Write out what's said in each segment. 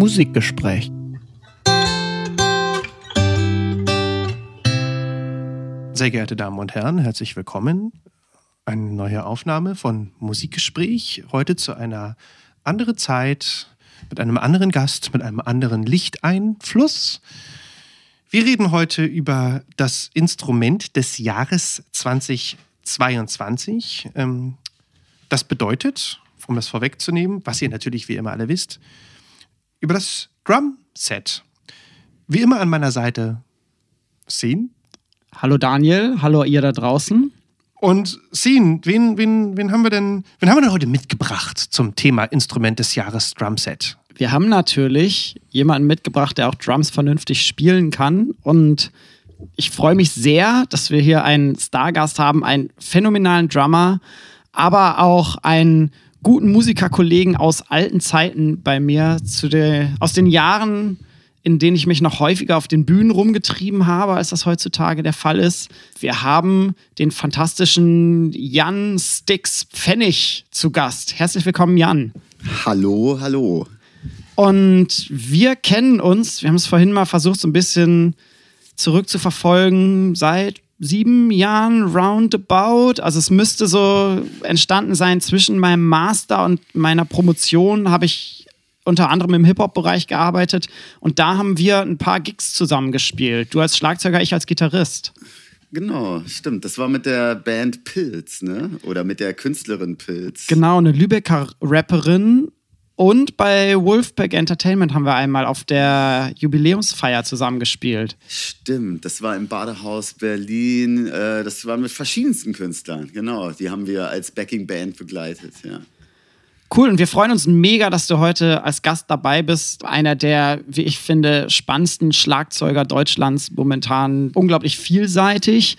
Musikgespräch. Sehr geehrte Damen und Herren, herzlich willkommen. Eine neue Aufnahme von Musikgespräch. Heute zu einer anderen Zeit, mit einem anderen Gast, mit einem anderen Lichteinfluss. Wir reden heute über das Instrument des Jahres 2022. Ähm, das bedeutet, um das vorwegzunehmen, was ihr natürlich wie immer alle wisst, über das Drum Set. Wie immer an meiner Seite Scene. Hallo Daniel, hallo ihr da draußen. Und Scene, wen, wen, wen, haben wir denn, wen haben wir denn heute mitgebracht zum Thema Instrument des Jahres Drum Set? Wir haben natürlich jemanden mitgebracht, der auch Drums vernünftig spielen kann. Und ich freue mich sehr, dass wir hier einen Stargast haben, einen phänomenalen Drummer, aber auch einen guten Musikerkollegen aus alten Zeiten bei mir, zu der, aus den Jahren, in denen ich mich noch häufiger auf den Bühnen rumgetrieben habe, als das heutzutage der Fall ist. Wir haben den fantastischen Jan Stix Pfennig zu Gast. Herzlich willkommen, Jan. Hallo, hallo. Und wir kennen uns, wir haben es vorhin mal versucht, so ein bisschen zurückzuverfolgen, seit sieben Jahren roundabout. Also es müsste so entstanden sein zwischen meinem Master und meiner Promotion habe ich unter anderem im Hip-Hop-Bereich gearbeitet und da haben wir ein paar Gigs zusammengespielt. Du als Schlagzeuger, ich als Gitarrist. Genau, stimmt. Das war mit der Band Pilz, ne? Oder mit der Künstlerin Pilz. Genau, eine Lübecker Rapperin und bei Wolfpack Entertainment haben wir einmal auf der Jubiläumsfeier zusammengespielt. Stimmt, das war im Badehaus Berlin. Äh, das war mit verschiedensten Künstlern, genau. Die haben wir als Backing-Band begleitet, ja. Cool, und wir freuen uns mega, dass du heute als Gast dabei bist. Einer der, wie ich finde, spannendsten Schlagzeuger Deutschlands, momentan unglaublich vielseitig,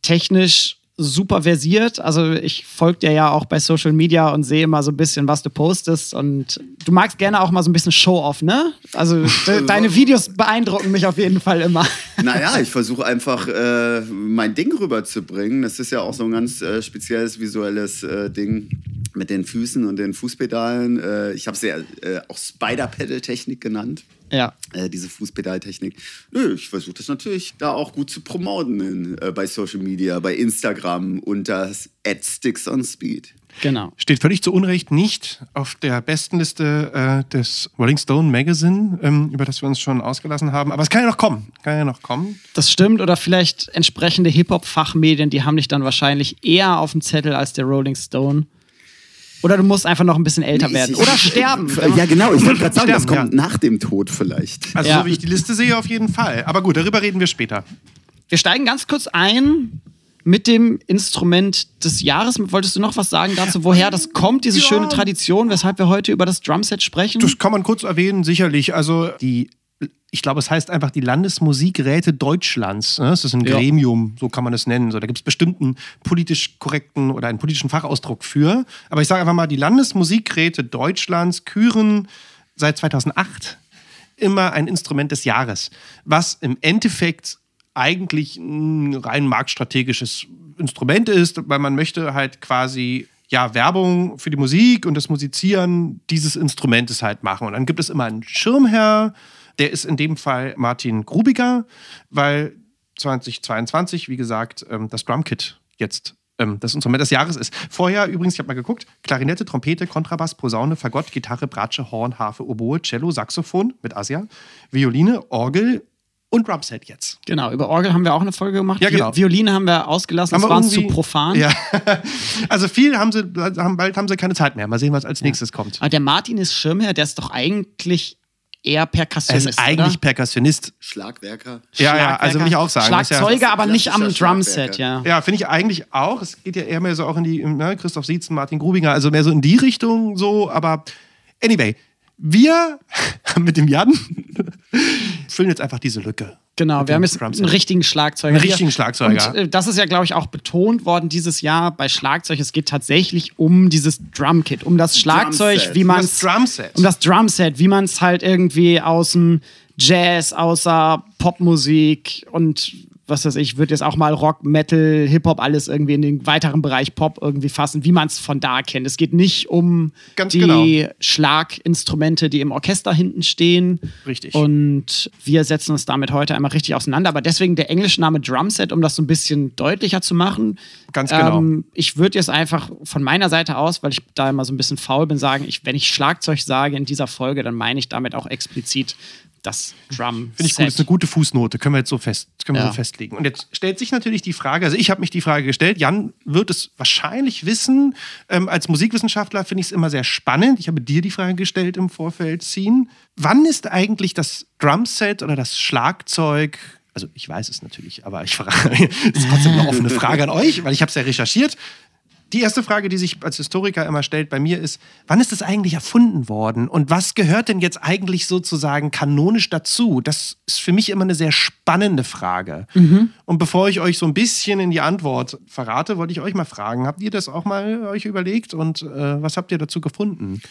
technisch super versiert. Also ich folge dir ja auch bei Social Media und sehe immer so ein bisschen, was du postest. Und du magst gerne auch mal so ein bisschen Show-off, ne? Also de deine Videos beeindrucken mich auf jeden Fall immer. Naja, ich versuche einfach äh, mein Ding rüberzubringen. Das ist ja auch so ein ganz äh, spezielles visuelles äh, Ding mit den Füßen und den Fußpedalen. Äh, ich habe sie ja äh, auch Spider-Pedal-Technik genannt. Ja. Äh, diese Fußpedaltechnik. Nö, ich versuche das natürlich da auch gut zu promoten in, äh, bei Social Media, bei Instagram unter Sticks on Speed. Genau. Steht völlig zu Unrecht nicht auf der besten Liste äh, des Rolling Stone Magazine, ähm, über das wir uns schon ausgelassen haben. Aber es kann ja noch kommen. Kann ja noch kommen. Das stimmt. Oder vielleicht entsprechende Hip-Hop-Fachmedien, die haben dich dann wahrscheinlich eher auf dem Zettel als der Rolling Stone. Oder du musst einfach noch ein bisschen älter werden. Oder sterben. Ja, genau. Ich wollte gerade sagen, das kommt ja. nach dem Tod vielleicht. Also, Ja. so wie ich die Liste sehe, auf jeden Fall. Aber gut, darüber reden wir später. Wir steigen ganz kurz ein mit dem Instrument des Jahres. Wolltest du noch was sagen dazu, woher das kommt, diese Ja. schöne Tradition, weshalb wir heute über das Drumset sprechen? Das kann man kurz erwähnen, sicherlich. Also, die, ich glaube, es heißt einfach die Landesmusikräte Deutschlands. ne? Das ist ein Ja. Gremium, so kann man es nennen. So, da gibt es bestimmten politisch korrekten oder einen politischen Fachausdruck für. Aber ich sage einfach mal, die Landesmusikräte Deutschlands küren seit 2008 immer ein Instrument des Jahres, was im Endeffekt eigentlich ein rein marktstrategisches Instrument ist, weil man möchte halt quasi ja Werbung für die Musik und das Musizieren dieses Instrumentes halt machen. Und dann gibt es immer einen Schirmherr, der ist in dem Fall Martin Grubiger, weil 2022, wie gesagt, ähm, das Drumkit jetzt ähm, das Instrument des Jahres ist. Vorher übrigens, ich habe mal geguckt, Klarinette, Trompete, Kontrabass, Posaune, Fagott, Gitarre, Bratsche, Horn, Harfe, Oboe, Cello, Saxophon mit Asia, Violine, Orgel und Drumset jetzt. Genau, über Orgel haben wir auch eine Folge gemacht. Ja, genau. Vi- Violine haben wir ausgelassen, Haben das war uns zu profan. Ja. Also viel haben sie, haben, bald haben sie keine Zeit mehr. Mal sehen, was als nächstes kommt. Aber der Martin ist Schirmherr, der ist doch eigentlich eher Er Perkussionist. ist eigentlich oder? Perkussionist. Schlagwerker. Ja, ja, also will ich auch sagen. Ist ja- Schlagzeuger, aber nicht am Drumset, ja. Ja, finde ich eigentlich auch. Es geht ja eher mehr so auch in die, ne, Christoph Sietzen, Martin Grubinger, also mehr so in die Richtung so, aber anyway, wir mit dem Jan füllen jetzt einfach diese Lücke. Genau, wir haben jetzt einen richtigen Schlagzeuger. Einen richtigen Schlagzeuger. Und äh, das ist ja, glaube ich, auch betont worden dieses Jahr bei Schlagzeug. Es geht tatsächlich um dieses Drumkit, um das Schlagzeug, Drumset. wie Um man das Drumset. um das Drumset, wie man es halt irgendwie aus dem Jazz, außer Popmusik und was weiß ich, würde jetzt auch mal Rock, Metal, Hip-Hop, alles irgendwie in den weiteren Bereich Pop irgendwie fassen, wie man es von da kennt. Es geht nicht um Ganz die genau. Schlaginstrumente, die im Orchester hinten stehen. Richtig. Und wir setzen uns damit heute einmal richtig auseinander. Aber deswegen der englische Name Drumset, um das so ein bisschen deutlicher zu machen. Ganz genau. Ähm, ich würde jetzt einfach von meiner Seite aus, weil ich da immer so ein bisschen faul bin, sagen, ich, wenn ich Schlagzeug sage in dieser Folge, dann meine ich damit auch explizit das Drum. Finde ich gut, das ist eine gute Fußnote, können wir jetzt so, fest, können wir Ja. so festlegen. Und jetzt stellt sich natürlich die Frage, also ich habe mich die Frage gestellt, Jan wird es wahrscheinlich wissen. Ähm, als Musikwissenschaftler finde ich es immer sehr spannend. Ich habe dir die Frage gestellt im Vorfeld, Ziehen. Wann ist eigentlich das Drumset oder das Schlagzeug also ich weiß es natürlich, aber ich frage, das ist trotzdem eine offene Frage an euch, weil ich habe es ja recherchiert. Die erste Frage, die sich als Historiker immer stellt bei mir ist, wann ist das eigentlich erfunden worden und was gehört denn jetzt eigentlich sozusagen kanonisch dazu? Das ist für mich immer eine sehr spannende Frage. Und bevor ich euch so ein bisschen in die Antwort verrate, wollte ich euch mal fragen, habt ihr das auch mal euch überlegt und äh, was habt ihr dazu gefunden?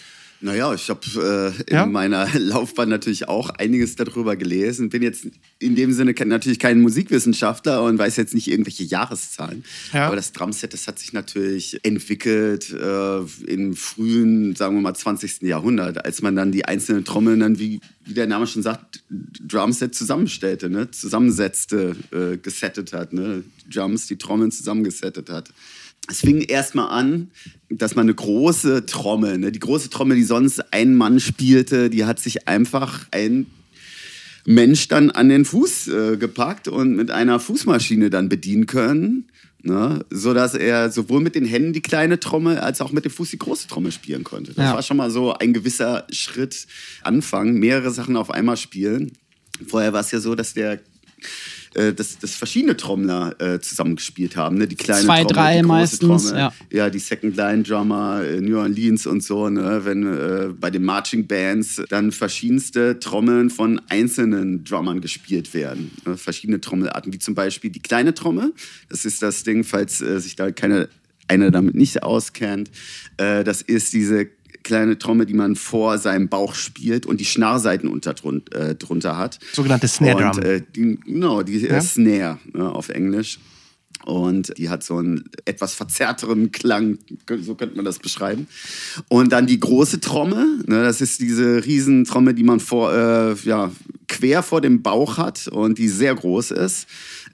Naja, ich habe äh, in Ja? meiner Laufbahn natürlich auch einiges darüber gelesen. Bin jetzt in dem Sinne natürlich kein Musikwissenschaftler und weiß jetzt nicht irgendwelche Jahreszahlen. Ja. Aber das Drumset, das hat sich natürlich entwickelt äh, im frühen, sagen wir mal, 20. Jahrhundert, als man dann die einzelnen Trommeln dann, wie, wie der Name schon sagt, Drumset zusammenstellte, ne? zusammensetzte, äh, gesettet hat. Ne? Drums, die Trommeln zusammengesettet hat. Es fing erstmal an, dass man eine große Trommel, ne, die große Trommel, die sonst ein Mann spielte, die hat sich einfach ein Mensch dann an den Fuß äh, gepackt und mit einer Fußmaschine dann bedienen können, ne, sodass er sowohl mit den Händen die kleine Trommel als auch mit dem Fuß die große Trommel spielen konnte. Das Ja. war schon mal so ein gewisser Schritt Anfang, mehrere Sachen auf einmal spielen. Vorher war es ja so, dass der äh, dass, dass verschiedene Trommler äh, zusammengespielt haben. Ne? Die kleine Zwei, Trommel, drei die große meistens, Trommel, ja. ja, die Second Line Drummer, äh, New Orleans und so, ne? wenn äh, bei den Marching Bands dann verschiedenste Trommeln von einzelnen Drummern gespielt werden. Ne? Verschiedene Trommelarten, wie zum Beispiel die kleine Trommel. Das ist das Ding, falls äh, sich da keine, einer damit nicht auskennt. Das ist diese kleine Trommel, die man vor seinem Bauch spielt und die Schnarrseiten unter, äh, drunter hat. Sogenannte Snare Drum. Und, äh, die, genau, die Ja? äh, Snare ne, auf Englisch. Und die hat so einen etwas verzerrteren Klang, so könnte man das beschreiben. Und dann die große Trommel, ne, das ist diese Riesentrommel, die man vor, äh, ja, quer vor dem Bauch hat und die sehr groß ist,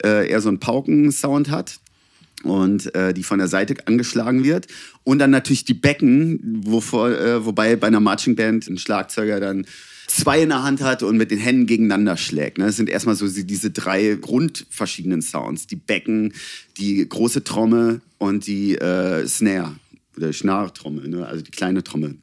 äh, eher so einen Paukensound hat und äh, die von der Seite angeschlagen wird. Und dann natürlich die Becken, wovor, äh, wobei bei einer Marching Band ein Schlagzeuger dann zwei in der Hand hat und mit den Händen gegeneinander schlägt. Ne? Das sind erstmal so die- diese drei grundverschiedenen Sounds. Die Becken, die große Trommel und die äh, Snare oder Schnarrtrommel, ne? also die kleine Trommel.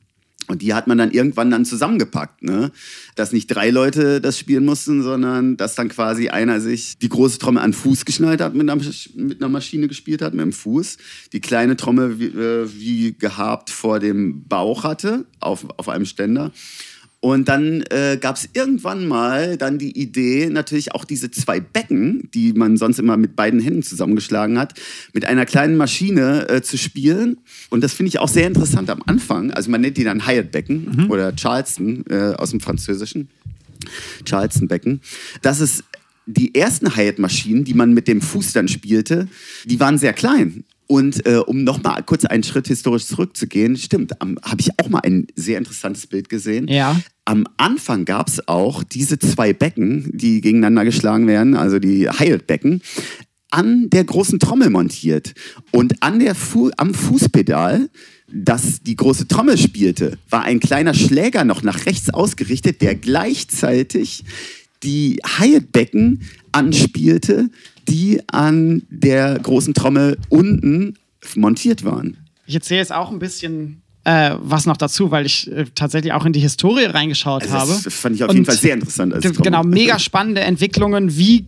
Und die hat man dann irgendwann dann zusammengepackt, ne? Dass nicht drei Leute das spielen mussten, sondern dass dann quasi einer sich die große Trommel an Fuß geschnallt hat, mit einer, mit einer Maschine gespielt hat, mit dem Fuß. Die kleine Trommel wie, äh, wie gehabt vor dem Bauch hatte, auf, auf einem Ständer. Und dann äh, gab es irgendwann mal dann die Idee, natürlich auch diese zwei Becken, die man sonst immer mit beiden Händen zusammengeschlagen hat, mit einer kleinen Maschine äh, zu spielen. Und das finde ich auch sehr interessant am Anfang. Also man nennt die dann Hyatt-Becken oder Charleston äh, aus dem Französischen. Charleston-Becken. Das ist die ersten Hyatt-Maschinen, die man mit dem Fuß dann spielte, die waren sehr klein. Und äh, um noch mal kurz einen Schritt historisch zurückzugehen, stimmt, habe ich auch mal ein sehr interessantes Bild gesehen. Ja. Am Anfang gab es auch diese zwei Becken, die gegeneinander geschlagen werden, also die Hyatt-Becken, an der großen Trommel montiert. Und an der Fu am Fußpedal, das die große Trommel spielte, war ein kleiner Schläger noch nach rechts ausgerichtet, der gleichzeitig die Hyatt-Becken anspielte, die an der großen Trommel unten montiert waren. Ich erzähle jetzt auch ein bisschen äh, was noch dazu, weil ich äh, tatsächlich auch in die Historie reingeschaut Also habe. das fand ich auf jeden Und Fall sehr interessant. als Trommel. Genau, mega spannende Entwicklungen. Wie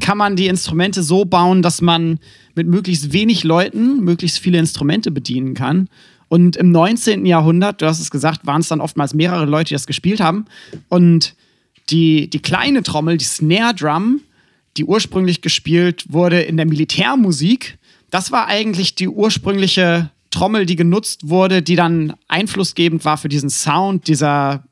kann man die Instrumente so bauen, dass man mit möglichst wenig Leuten möglichst viele Instrumente bedienen kann? Und im 19. Jahrhundert, du hast es gesagt, waren es dann oftmals mehrere Leute, die das gespielt haben. Und die, die kleine Trommel, die Snare Drum, die ursprünglich gespielt wurde in der Militärmusik, das war eigentlich die ursprüngliche Trommel, die genutzt wurde, die dann einflussgebend war für diesen Sound dieser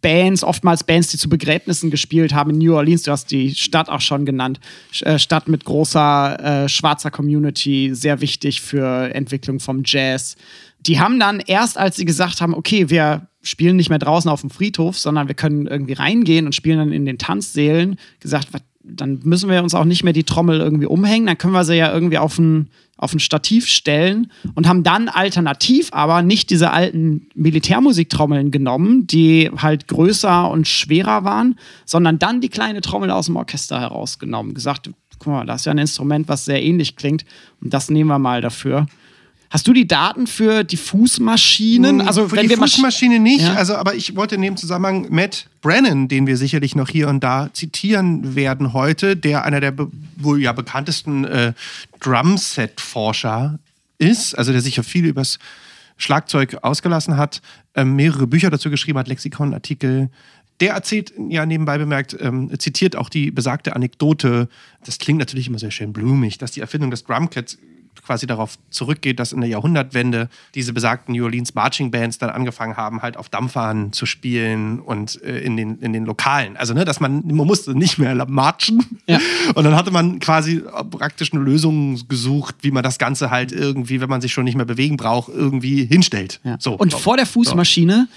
Bands, oftmals Bands, die zu Begräbnissen gespielt haben in New Orleans. Du hast die Stadt auch schon genannt. Äh, Stadt mit großer äh, schwarzer Community, sehr wichtig für Entwicklung vom Jazz. Die haben dann erst, als sie gesagt haben, okay, wir spielen nicht mehr draußen auf dem Friedhof, sondern wir können irgendwie reingehen und spielen dann in den Tanzsälen, gesagt, dann müssen wir uns auch nicht mehr die Trommel irgendwie umhängen, dann können wir sie ja irgendwie auf ein, auf ein Stativ stellen und haben dann alternativ aber nicht diese alten Militärmusiktrommeln genommen, die halt größer und schwerer waren, sondern dann die kleine Trommel aus dem Orchester herausgenommen. Gesagt, guck mal, das ist ja ein Instrument, was sehr ähnlich klingt und das nehmen wir mal dafür. Hast du die Daten für die Fußmaschinen? Hm, Also für die Fußmaschine nicht, Ja. also aber ich wollte in dem Zusammenhang Matt Brennan, den wir sicherlich noch hier und da zitieren werden heute, der einer der wohl ja bekanntesten äh, Drumset-Forscher ist, also der sich ja viel übers Schlagzeug ausgelassen hat, ähm, mehrere Bücher dazu geschrieben hat, Lexikon-Artikel. Der erzählt, ja nebenbei bemerkt, ähm, zitiert auch die besagte Anekdote, das klingt natürlich immer sehr schön blumig, dass die Erfindung des Drumkits quasi darauf zurückgeht, dass in der Jahrhundertwende diese besagten New Orleans Marching Bands dann angefangen haben, halt auf Dampfern zu spielen und äh, in, den, in den Lokalen. Also, ne, dass man, man musste nicht mehr marchen. Ja. Und dann hatte man quasi praktisch eine Lösung gesucht, wie man das Ganze halt irgendwie, wenn man sich schon nicht mehr bewegen braucht, irgendwie hinstellt. Ja. So, und so. vor der Fußmaschine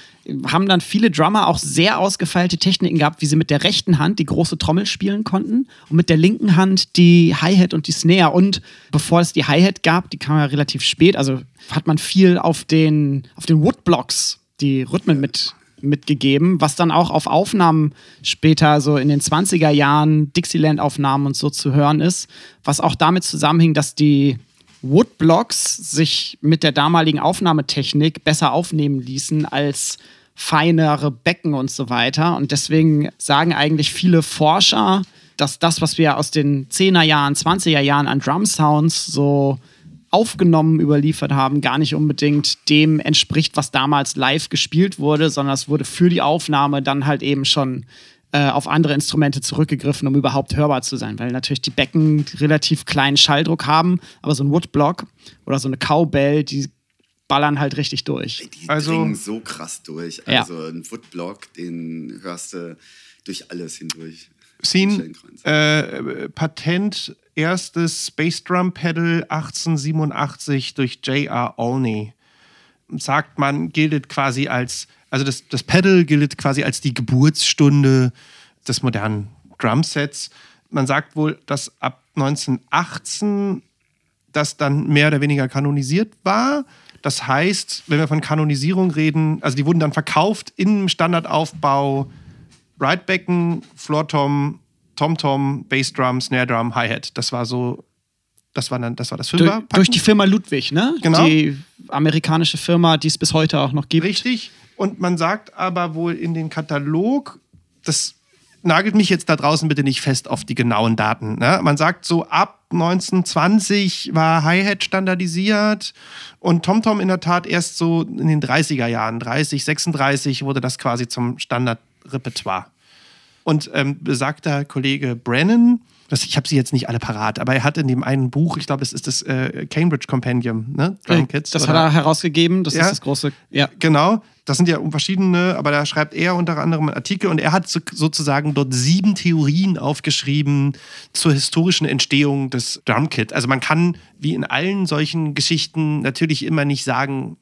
haben dann viele Drummer auch sehr ausgefeilte Techniken gehabt, wie sie mit der rechten Hand die große Trommel spielen konnten und mit der linken Hand die Hi-Hat und die Snare. Und bevor es die Hi-Hat gab, die kam ja relativ spät, also hat man viel auf den, auf den Woodblocks die Rhythmen mit mitgegeben, was dann auch auf Aufnahmen später so in den 20er Jahren, Dixieland-Aufnahmen und so zu hören ist, was auch damit zusammenhing, dass die Woodblocks sich mit der damaligen Aufnahmetechnik besser aufnehmen ließen als feinere Becken und so weiter. Und deswegen sagen eigentlich viele Forscher, dass das, was wir aus den 10er Jahren, 20er Jahren an Drum Sounds so aufgenommen überliefert haben, gar nicht unbedingt dem entspricht, was damals live gespielt wurde, sondern es wurde für die Aufnahme dann halt eben schon äh, auf andere Instrumente zurückgegriffen, um überhaupt hörbar zu sein, weil natürlich die Becken relativ kleinen Schalldruck haben, aber so ein Woodblock oder so eine Cowbell, die ballern halt richtig durch. Die Also- dringen so krass durch. Ja. Also ein Woodblock, den hörst du durch alles hindurch. Scene, äh, Patent, erstes Space Drum Pedal 1887 durch J.R. Olney. Sagt man, gilt quasi als, also das, das Pedal gilt quasi als die Geburtsstunde des modernen Drumsets. Man sagt wohl, dass ab 1918 das dann mehr oder weniger kanonisiert war. Das heißt, wenn wir von Kanonisierung reden, also die wurden dann verkauft im Standardaufbau Ridebecken, Floortom, Tom-Tom, Bassdrum, Snare Drum, Hi-Hat. Das war so, das war dann, das war das Durch, Fünfer. durch die Firma Ludwig, ne? Genau. Die amerikanische Firma, die es bis heute auch noch gibt. Richtig. Und man sagt aber wohl in den Katalog, das nagelt mich jetzt da draußen bitte nicht fest auf die genauen Daten. Ne? Man sagt so ab 1920 war Hi-Hat standardisiert und TomTom in der Tat erst so in den 30er Jahren, 30, 36 wurde das quasi zum Standardrepertoire. Und ähm, besagter Kollege Brennan, das, ich habe sie jetzt nicht alle parat, aber er hat in dem einen Buch, ich glaube, das ist das äh, Cambridge Compendium, ne? Drum Kits, das oder- hat er herausgegeben, das Ja. ist das große. Ja. Genau, das sind ja verschiedene, aber da schreibt er unter anderem einen Artikel und er hat so, sozusagen dort sieben Theorien aufgeschrieben zur historischen Entstehung des Drumkit. Also man kann, wie in allen solchen Geschichten, natürlich immer nicht sagen,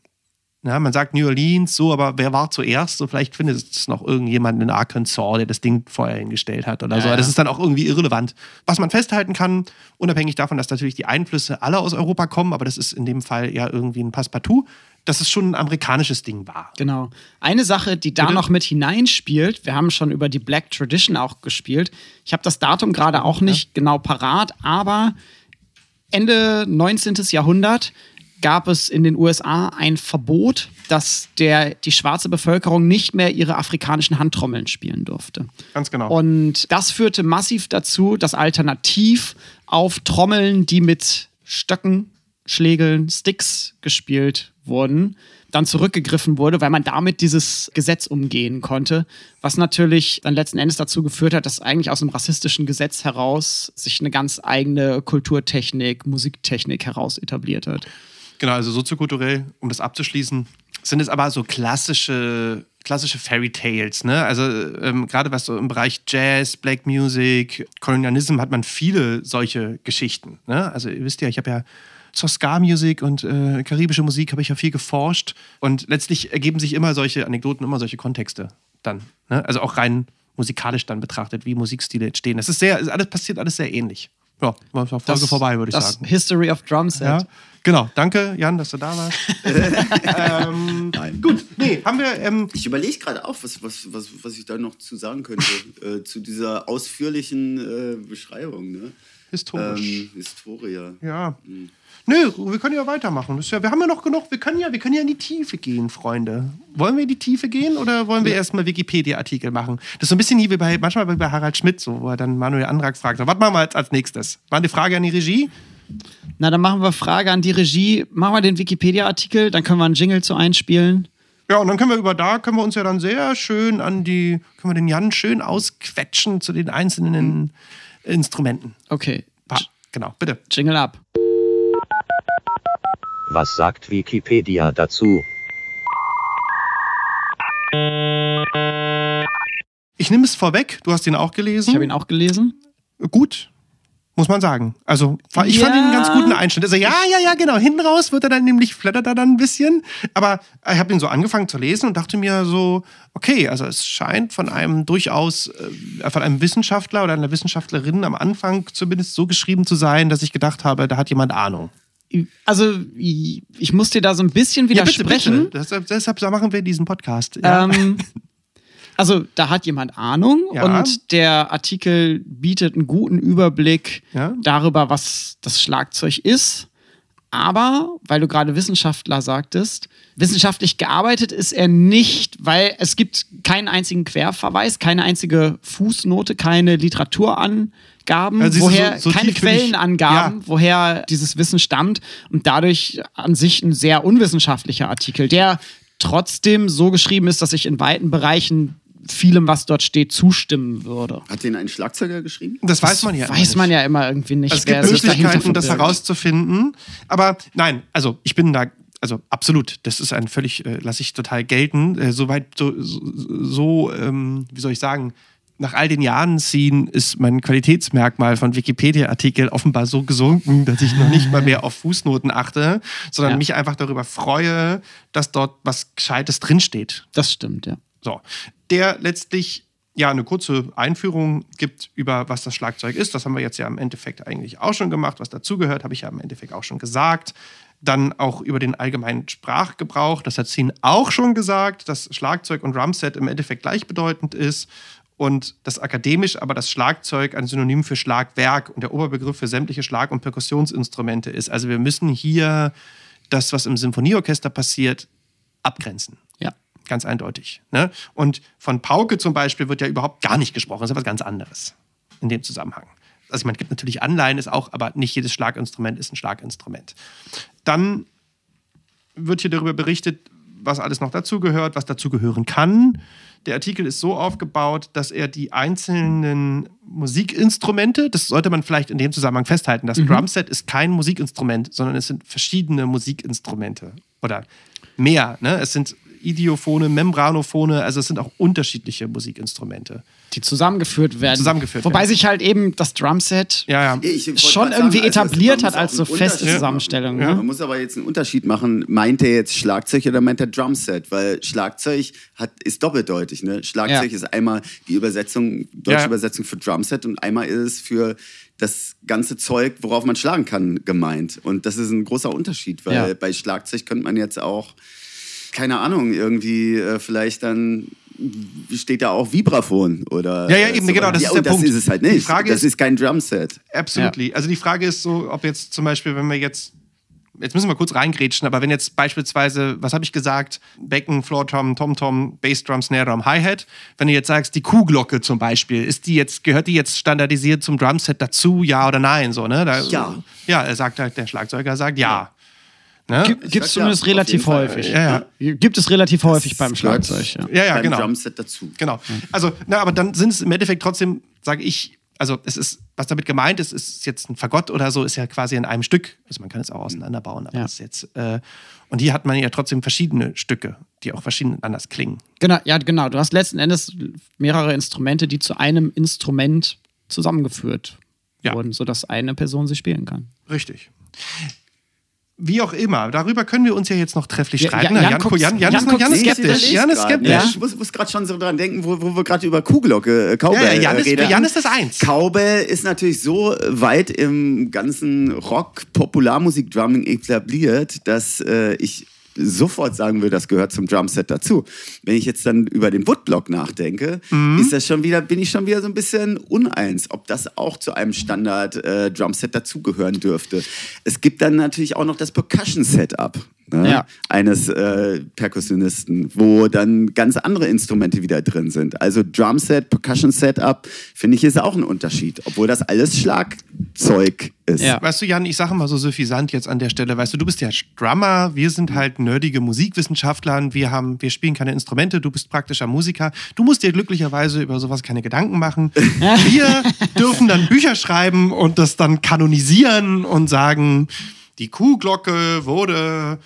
na, man sagt New Orleans, so, aber wer war zuerst? So, vielleicht findet es noch irgendjemand in Arkansas, der das Ding vorher hingestellt hat oder so. Ja, Das ja. ist dann auch irgendwie irrelevant. Was man festhalten kann, unabhängig davon, dass natürlich die Einflüsse alle aus Europa kommen, aber das ist in dem Fall ja irgendwie ein Passepartout, dass es schon ein amerikanisches Ding war. Genau. Eine Sache, die da Bitte? noch mit hineinspielt, wir haben schon über die Black Tradition auch gespielt. Ich habe das Datum gerade auch nicht genau parat, aber Ende 19. Jahrhundert gab es in den USA ein Verbot, dass der, die schwarze Bevölkerung nicht mehr ihre afrikanischen Handtrommeln spielen durfte. Ganz genau. Und das führte massiv dazu, dass alternativ auf Trommeln, die mit Stöcken, Schlägeln, Sticks gespielt wurden, dann zurückgegriffen wurde, weil man damit dieses Gesetz umgehen konnte, was natürlich dann letzten Endes dazu geführt hat, dass eigentlich aus einem rassistischen Gesetz heraus sich eine ganz eigene Kulturtechnik, Musiktechnik heraus etabliert hat. Genau, also soziokulturell, um das abzuschließen, sind es aber so klassische, klassische Fairy Tales. Ne? Also ähm, gerade was so im Bereich Jazz, Black Music, Kolonialism hat man viele solche Geschichten. Ne? Also ihr wisst ja, ich habe ja zur Ska-Musik und äh, karibische Musik habe ich ja viel geforscht und letztlich ergeben sich immer solche Anekdoten, immer solche Kontexte dann. Ne? Also auch rein musikalisch dann betrachtet, wie Musikstile entstehen. Das ist sehr, alles passiert alles sehr ähnlich. Ja, war Folge Das- vorbei, würde ich das sagen. History of Drum Set. Ja, genau. Danke, Jan, dass du da warst. ähm, gut, nee, haben wir. Ähm, Ich überlege gerade auch, was, was, was, was ich da noch zu sagen könnte, äh, zu dieser ausführlichen äh, Beschreibung. Ne? historisch. Ähm, Historia. ja. Nö, wir können ja weitermachen. Ja, wir haben ja noch genug. Wir können ja, wir können ja in die Tiefe gehen, Freunde. Wollen wir in die Tiefe gehen oder wollen wir erstmal Wikipedia-Artikel machen? Das ist so ein bisschen wie bei, manchmal wie bei Harald Schmidt, so, wo er dann Manuel Antrag fragt. So, was machen wir jetzt als nächstes? War eine Frage an die Regie? Na, dann machen wir Frage an die Regie. Machen wir den Wikipedia-Artikel, dann können wir einen Jingle zu einspielen. Ja, und dann können wir über da, können wir uns ja dann sehr schön an die, können wir den Jan schön ausquetschen zu den einzelnen Instrumenten. Okay, Pa genau, bitte. Jingle ab. Was sagt Wikipedia dazu? Ich nehme es vorweg, du hast ihn auch gelesen. Ich habe ihn auch gelesen. Gut, muss man sagen. Also ich fand Ja. ihn einen ganz guten Einschnitt. Also ja, ja, ja, genau. Hinten raus wird er dann nämlich, flattert er dann ein bisschen. Aber ich habe ihn so angefangen zu lesen und dachte mir so, okay, also es scheint von einem durchaus, äh, von einem Wissenschaftler oder einer Wissenschaftlerin am Anfang zumindest so geschrieben zu sein, dass ich gedacht habe, da hat jemand Ahnung. Also, ich muss dir da so ein bisschen Ja, bitte, widersprechen. bitte. Deshalb, deshalb machen wir diesen Podcast. Ja. Ähm, also, da hat jemand Ahnung Ja. und der Artikel bietet einen guten Überblick Ja. darüber, was das Schlagzeug ist. Aber, weil du gerade Wissenschaftler sagtest, wissenschaftlich gearbeitet ist er nicht, weil es gibt keinen einzigen Querverweis, keine einzige Fußnote, keine Literaturangaben, Also woher, so- so keine bin ich- Quellenangaben, Ja. woher dieses Wissen stammt und dadurch an sich ein sehr unwissenschaftlicher Artikel, der trotzdem so geschrieben ist, dass ich in weiten Bereichen vielem, was dort steht, zustimmen würde. Hat den ein Schlagzeuger geschrieben? das weiß man ja. Weiß nicht. man ja immer irgendwie nicht. Also es wer gibt Möglichkeiten, das herauszufinden. Aber nein, also ich bin da, also absolut, das ist ein völlig, äh, lasse ich total gelten. Äh, Soweit, so, so, so ähm, wie soll ich sagen, nach all den Jahren ziehen ist mein Qualitätsmerkmal von Wikipedia-Artikel offenbar so gesunken, dass ich noch nicht mal mehr auf Fußnoten achte, sondern Ja. mich einfach darüber freue, dass dort was Gescheites drinsteht. Das stimmt, ja. So, der letztlich ja eine kurze Einführung gibt über was das Schlagzeug ist. Das haben wir jetzt ja im Endeffekt eigentlich auch schon gemacht. Was dazugehört, habe ich ja im Endeffekt auch schon gesagt. Dann auch über den allgemeinen Sprachgebrauch. Das hat Zin auch schon gesagt, dass Schlagzeug und Drumset im Endeffekt gleichbedeutend ist. Und das akademisch aber das Schlagzeug ein Synonym für Schlagwerk und der Oberbegriff für sämtliche Schlag- und Perkussionsinstrumente ist. Also wir müssen hier das, was im Symphonieorchester passiert, abgrenzen. Ganz eindeutig. Ne? Und von Pauke zum Beispiel wird ja überhaupt gar nicht gesprochen. Das ist ja was ganz anderes in dem Zusammenhang. Also man gibt natürlich Anleihen, ist auch, aber nicht jedes Schlaginstrument ist ein Schlaginstrument. Dann wird hier darüber berichtet, was alles noch dazugehört, was dazugehören kann. Der Artikel ist so aufgebaut, dass er die einzelnen Musikinstrumente, das sollte man vielleicht in dem Zusammenhang festhalten, das Drumset ist kein Musikinstrument, sondern es sind verschiedene Musikinstrumente oder mehr. Ne? Es sind Idiophone, Membranophone, also es sind auch unterschiedliche Musikinstrumente. Die zusammengeführt werden. Zusammengeführt Wobei werden. sich halt eben das Drumset Ja, ja. Schon irgendwie sagen, also, etabliert hat als so feste Zusammenstellung. machen. Ne? Man muss aber jetzt einen Unterschied machen. Meint er jetzt Schlagzeug oder meint er Drumset? Weil Schlagzeug hat, ist doppeldeutig. Ne? Schlagzeug Ja. ist einmal die Übersetzung, deutsche Ja. Übersetzung für Drumset und einmal ist es für das ganze Zeug, worauf man schlagen kann, gemeint. Und das ist ein großer Unterschied, weil Ja. bei Schlagzeug könnte man jetzt auch, keine Ahnung, irgendwie äh, vielleicht dann steht da auch Vibraphon oder Ja, ja, eben, genau, das ja, ist der und das Punkt. ist es halt Die nicht. Frage das ist- ist kein Drumset. Absolutely. Also die Frage ist so, ob jetzt zum Beispiel, wenn wir jetzt, jetzt müssen wir kurz reingrätschen, aber wenn jetzt beispielsweise, was habe ich gesagt, Becken, Floor Tom, Tom Tom, Bass Drum, Snare Drum, Hi-Hat, wenn du jetzt sagst, die Kuhglocke zum Beispiel, ist die jetzt, gehört die jetzt standardisiert zum Drumset dazu, ja oder nein, so, ne? Da, Ja. Ja, sagt halt, der Schlagzeuger sagt ja. Ne? Gibt es ja, zumindest auf relativ häufig. Ja, ja. Gibt es relativ häufig beim Schlagzeug. Ja. Ja, ja, genau. Drumset dazu. Genau. Also, na, aber dann sind es im Endeffekt trotzdem, sage ich, Also es ist, was damit gemeint ist, ist jetzt ein Fagott oder so, ist ja quasi in einem Stück. Also man kann es auch auseinanderbauen, aber Ja. das ist jetzt. Äh, und hier hat man ja trotzdem verschiedene Stücke, die auch verschieden anders klingen. Genau, ja, genau. Du hast letzten Endes mehrere Instrumente, die zu einem Instrument zusammengeführt Ja. wurden, sodass eine Person sie spielen kann. Richtig. Wie auch immer, darüber können wir uns ja jetzt noch trefflich Ja, streiten. ja, Na, Jan Jan, Jan, Jan ist Jan ist skeptisch. Jan ist skeptisch. ne? Ich muss, muss gerade schon so dran denken, wo, wo wir gerade über Kuhglocke, äh, Cowbell Ja, ja, Jan, äh, ist, reden. für Jan ist das eins. Cowbell ist natürlich so weit im ganzen Rock-Popularmusik-Drumming etabliert, dass äh, ich sofort sagen würde, das gehört zum Drumset dazu. Wenn ich jetzt dann über den Woodblock nachdenke, Mhm. ist das schon wieder, bin ich schon wieder so ein bisschen uneins, ob das auch zu einem Standard äh, Drumset dazugehören dürfte. Es gibt dann natürlich auch noch das Percussion-Setup. Ne? Ja. eines äh, Perkussionisten, wo dann ganz andere Instrumente wieder drin sind. Also Drumset, Percussion Setup, finde ich, ist auch ein Unterschied, obwohl das alles Schlagzeug ist. Ja. Weißt du, Jan, ich sage mal so suffisant jetzt an der Stelle, weißt du, du bist ja Drummer, wir sind halt nerdige Musikwissenschaftler, wir, haben, wir spielen keine Instrumente, du bist praktischer Musiker. Du musst dir glücklicherweise über sowas keine Gedanken machen. Wir dürfen dann Bücher schreiben und das dann kanonisieren und sagen, die Kuhglocke wurde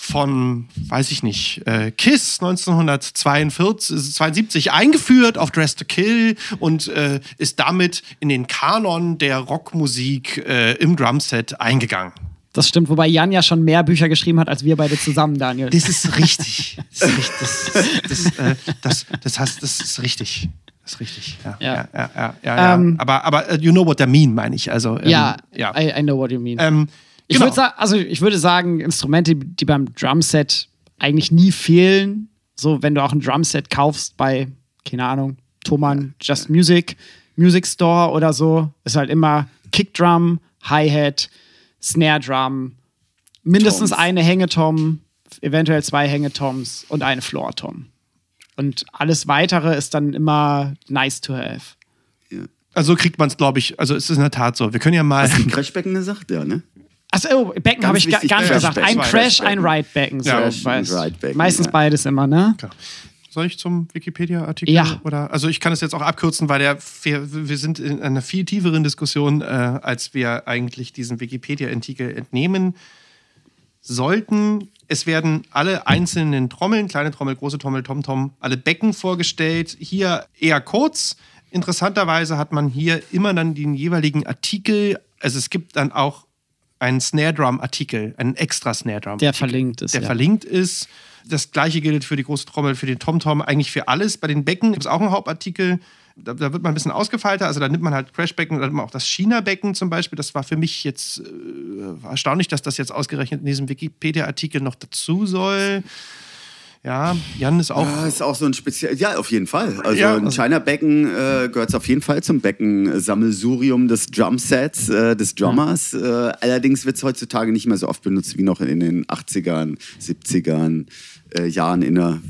von, weiß ich nicht, äh, Kiss 1942, 72 eingeführt auf Dress to Kill und äh, ist damit in den Kanon der Rockmusik äh, im Drumset eingegangen. Das stimmt, wobei Jan ja schon mehr Bücher geschrieben hat als wir beide zusammen, Daniel. Das ist richtig. Das, ist richtig. das, das, äh, das, das, heißt, das ist richtig. Das ist richtig. Ja, Ja. ja, ja, ja, ja. Ähm, aber, aber äh, you know what I mean, meine ich. Also, ähm, ja, ja. I, I know what you mean. Ähm, Ich genau. würde sagen, also ich würde sagen, Instrumente, die beim Drumset eigentlich nie fehlen. So, wenn du auch ein Drumset kaufst bei, keine Ahnung, Thomann, Just Music, Music Store oder so, ist halt immer Kickdrum, Hi-Hat, Snare Drum, mindestens Toms. eine Hängetom, eventuell zwei Hängetoms und eine Floor-Tom. Und alles weitere ist dann immer nice to have. Also kriegt man es, glaube ich, also es ist in der Tat so. Wir können ja mal. Hast du Crashbecken gesagt? Ja, ne? Achso, oh, Becken habe ich wichtig, gar nicht gesagt. Ein Crash, ein. Ride-Becken. So, Ja, Ridebecken, Meistens ja. beides immer, ne? Soll ich zum Wikipedia-Artikel? Ja. Oder, also ich kann es jetzt auch abkürzen, weil der, wir, wir sind in einer viel tieferen Diskussion, äh, als wir eigentlich diesem Wikipedia-Artikel entnehmen sollten. Es werden alle einzelnen Trommeln, kleine Trommel, große Trommel, Tom-Tom, alle Becken vorgestellt. Hier eher kurz. Interessanterweise hat man hier immer dann den jeweiligen Artikel. Also es gibt dann auch einen Snare Drum Artikel, einen extra Snare Drum. Der verlinkt ist, Der ja. verlinkt ist. Das gleiche gilt für die große Trommel, für den Tom-Tom, eigentlich für alles. Bei den Becken gibt es auch einen Hauptartikel. Da, da wird man ein bisschen ausgefeilter. Also da nimmt man halt Crashbecken oder nimmt man auch das China-Becken zum Beispiel. Das war für mich jetzt äh, erstaunlich, dass das jetzt ausgerechnet in diesem Wikipedia-Artikel noch dazu soll. Ja, Jan ist auch. Ah, ist auch so ein speziell. Ja, auf jeden Fall. Also Ja, ein also- China Becken äh, gehört auf jeden Fall zum Becken-Sammelsurium des Drumsets, äh, des Drummers. Äh, allerdings wird es heutzutage nicht mehr so oft benutzt wie noch in den 80ern, 70ern äh, Jahren in der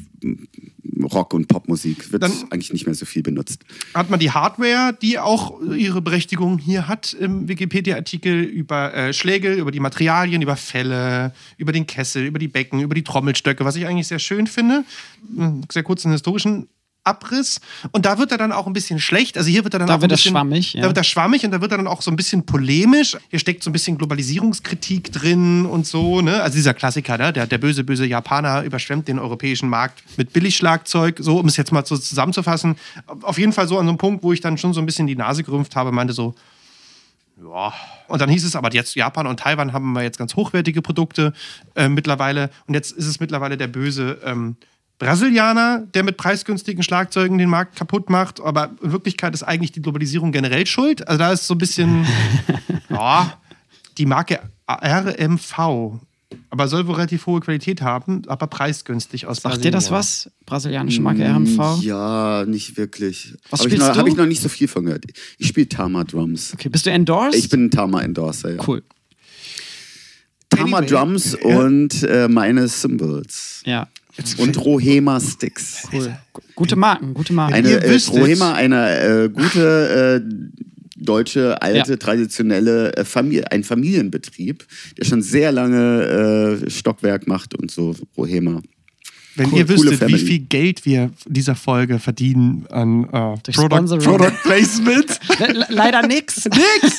Rock- und Popmusik. Wird Dann- eigentlich nicht mehr so viel benutzt. hat man die Hardware, die auch ihre Berechtigung hier hat im Wikipedia-Artikel über äh, Schläge, über die Materialien, über Fälle, über den Kessel, über die Becken, über die Trommelstöcke, was ich eigentlich sehr schön finde. Einen Sehr kurzen historischen Abriss. Und da wird er dann auch ein bisschen schlecht. Also hier wird er dann Da auch wird ein bisschen, schwammig, ja. Da wird er schwammig und da wird er dann auch so ein bisschen polemisch. Hier steckt so ein bisschen Globalisierungskritik drin und so. Ne? Also dieser Klassiker, ne? der, der böse, böse Japaner überschwemmt den europäischen Markt mit Billigschlagzeug. So, um es jetzt mal so zusammenzufassen. Auf jeden Fall so an so einem Punkt, wo ich dann schon so ein bisschen die Nase gerümpft habe, meinte so, ja. Und dann hieß es aber jetzt Japan und Taiwan haben wir jetzt ganz hochwertige Produkte äh, mittlerweile. Und jetzt ist es mittlerweile der böse ähm, Brasilianer, der mit preisgünstigen Schlagzeugen den Markt kaputt macht. Aber in Wirklichkeit ist eigentlich die Globalisierung generell schuld. Also da ist so ein bisschen, ja, die Marke RMV. Aber soll wohl relativ hohe Qualität haben, aber preisgünstig aus Sagt dir das was? Brasilianische Marke RMV? Ja, nicht wirklich. Was Habe ich, spielst noch- du? hab ich noch nicht so viel von gehört. Ich spiele Tama Drums. Okay, bist du endorsed? Ich bin ein Tama-Endorser, ja. cool. Tama Anyway. Drums und äh, meine Cymbals. Ja, Und Rohema Sticks. cool. Gute Marken, gute Marken. Eine äh, Rohema, eine äh, gute äh, deutsche, alte, Ja. traditionelle äh, Familie, ein Familienbetrieb, der schon sehr lange äh, Stockwerk macht und so Rohema. Wenn Cool- ihr wüsstet, wie viel Geld wir dieser Folge verdienen an äh, Product, Sponsoring. Product Placement. Le- leider nix. Nix!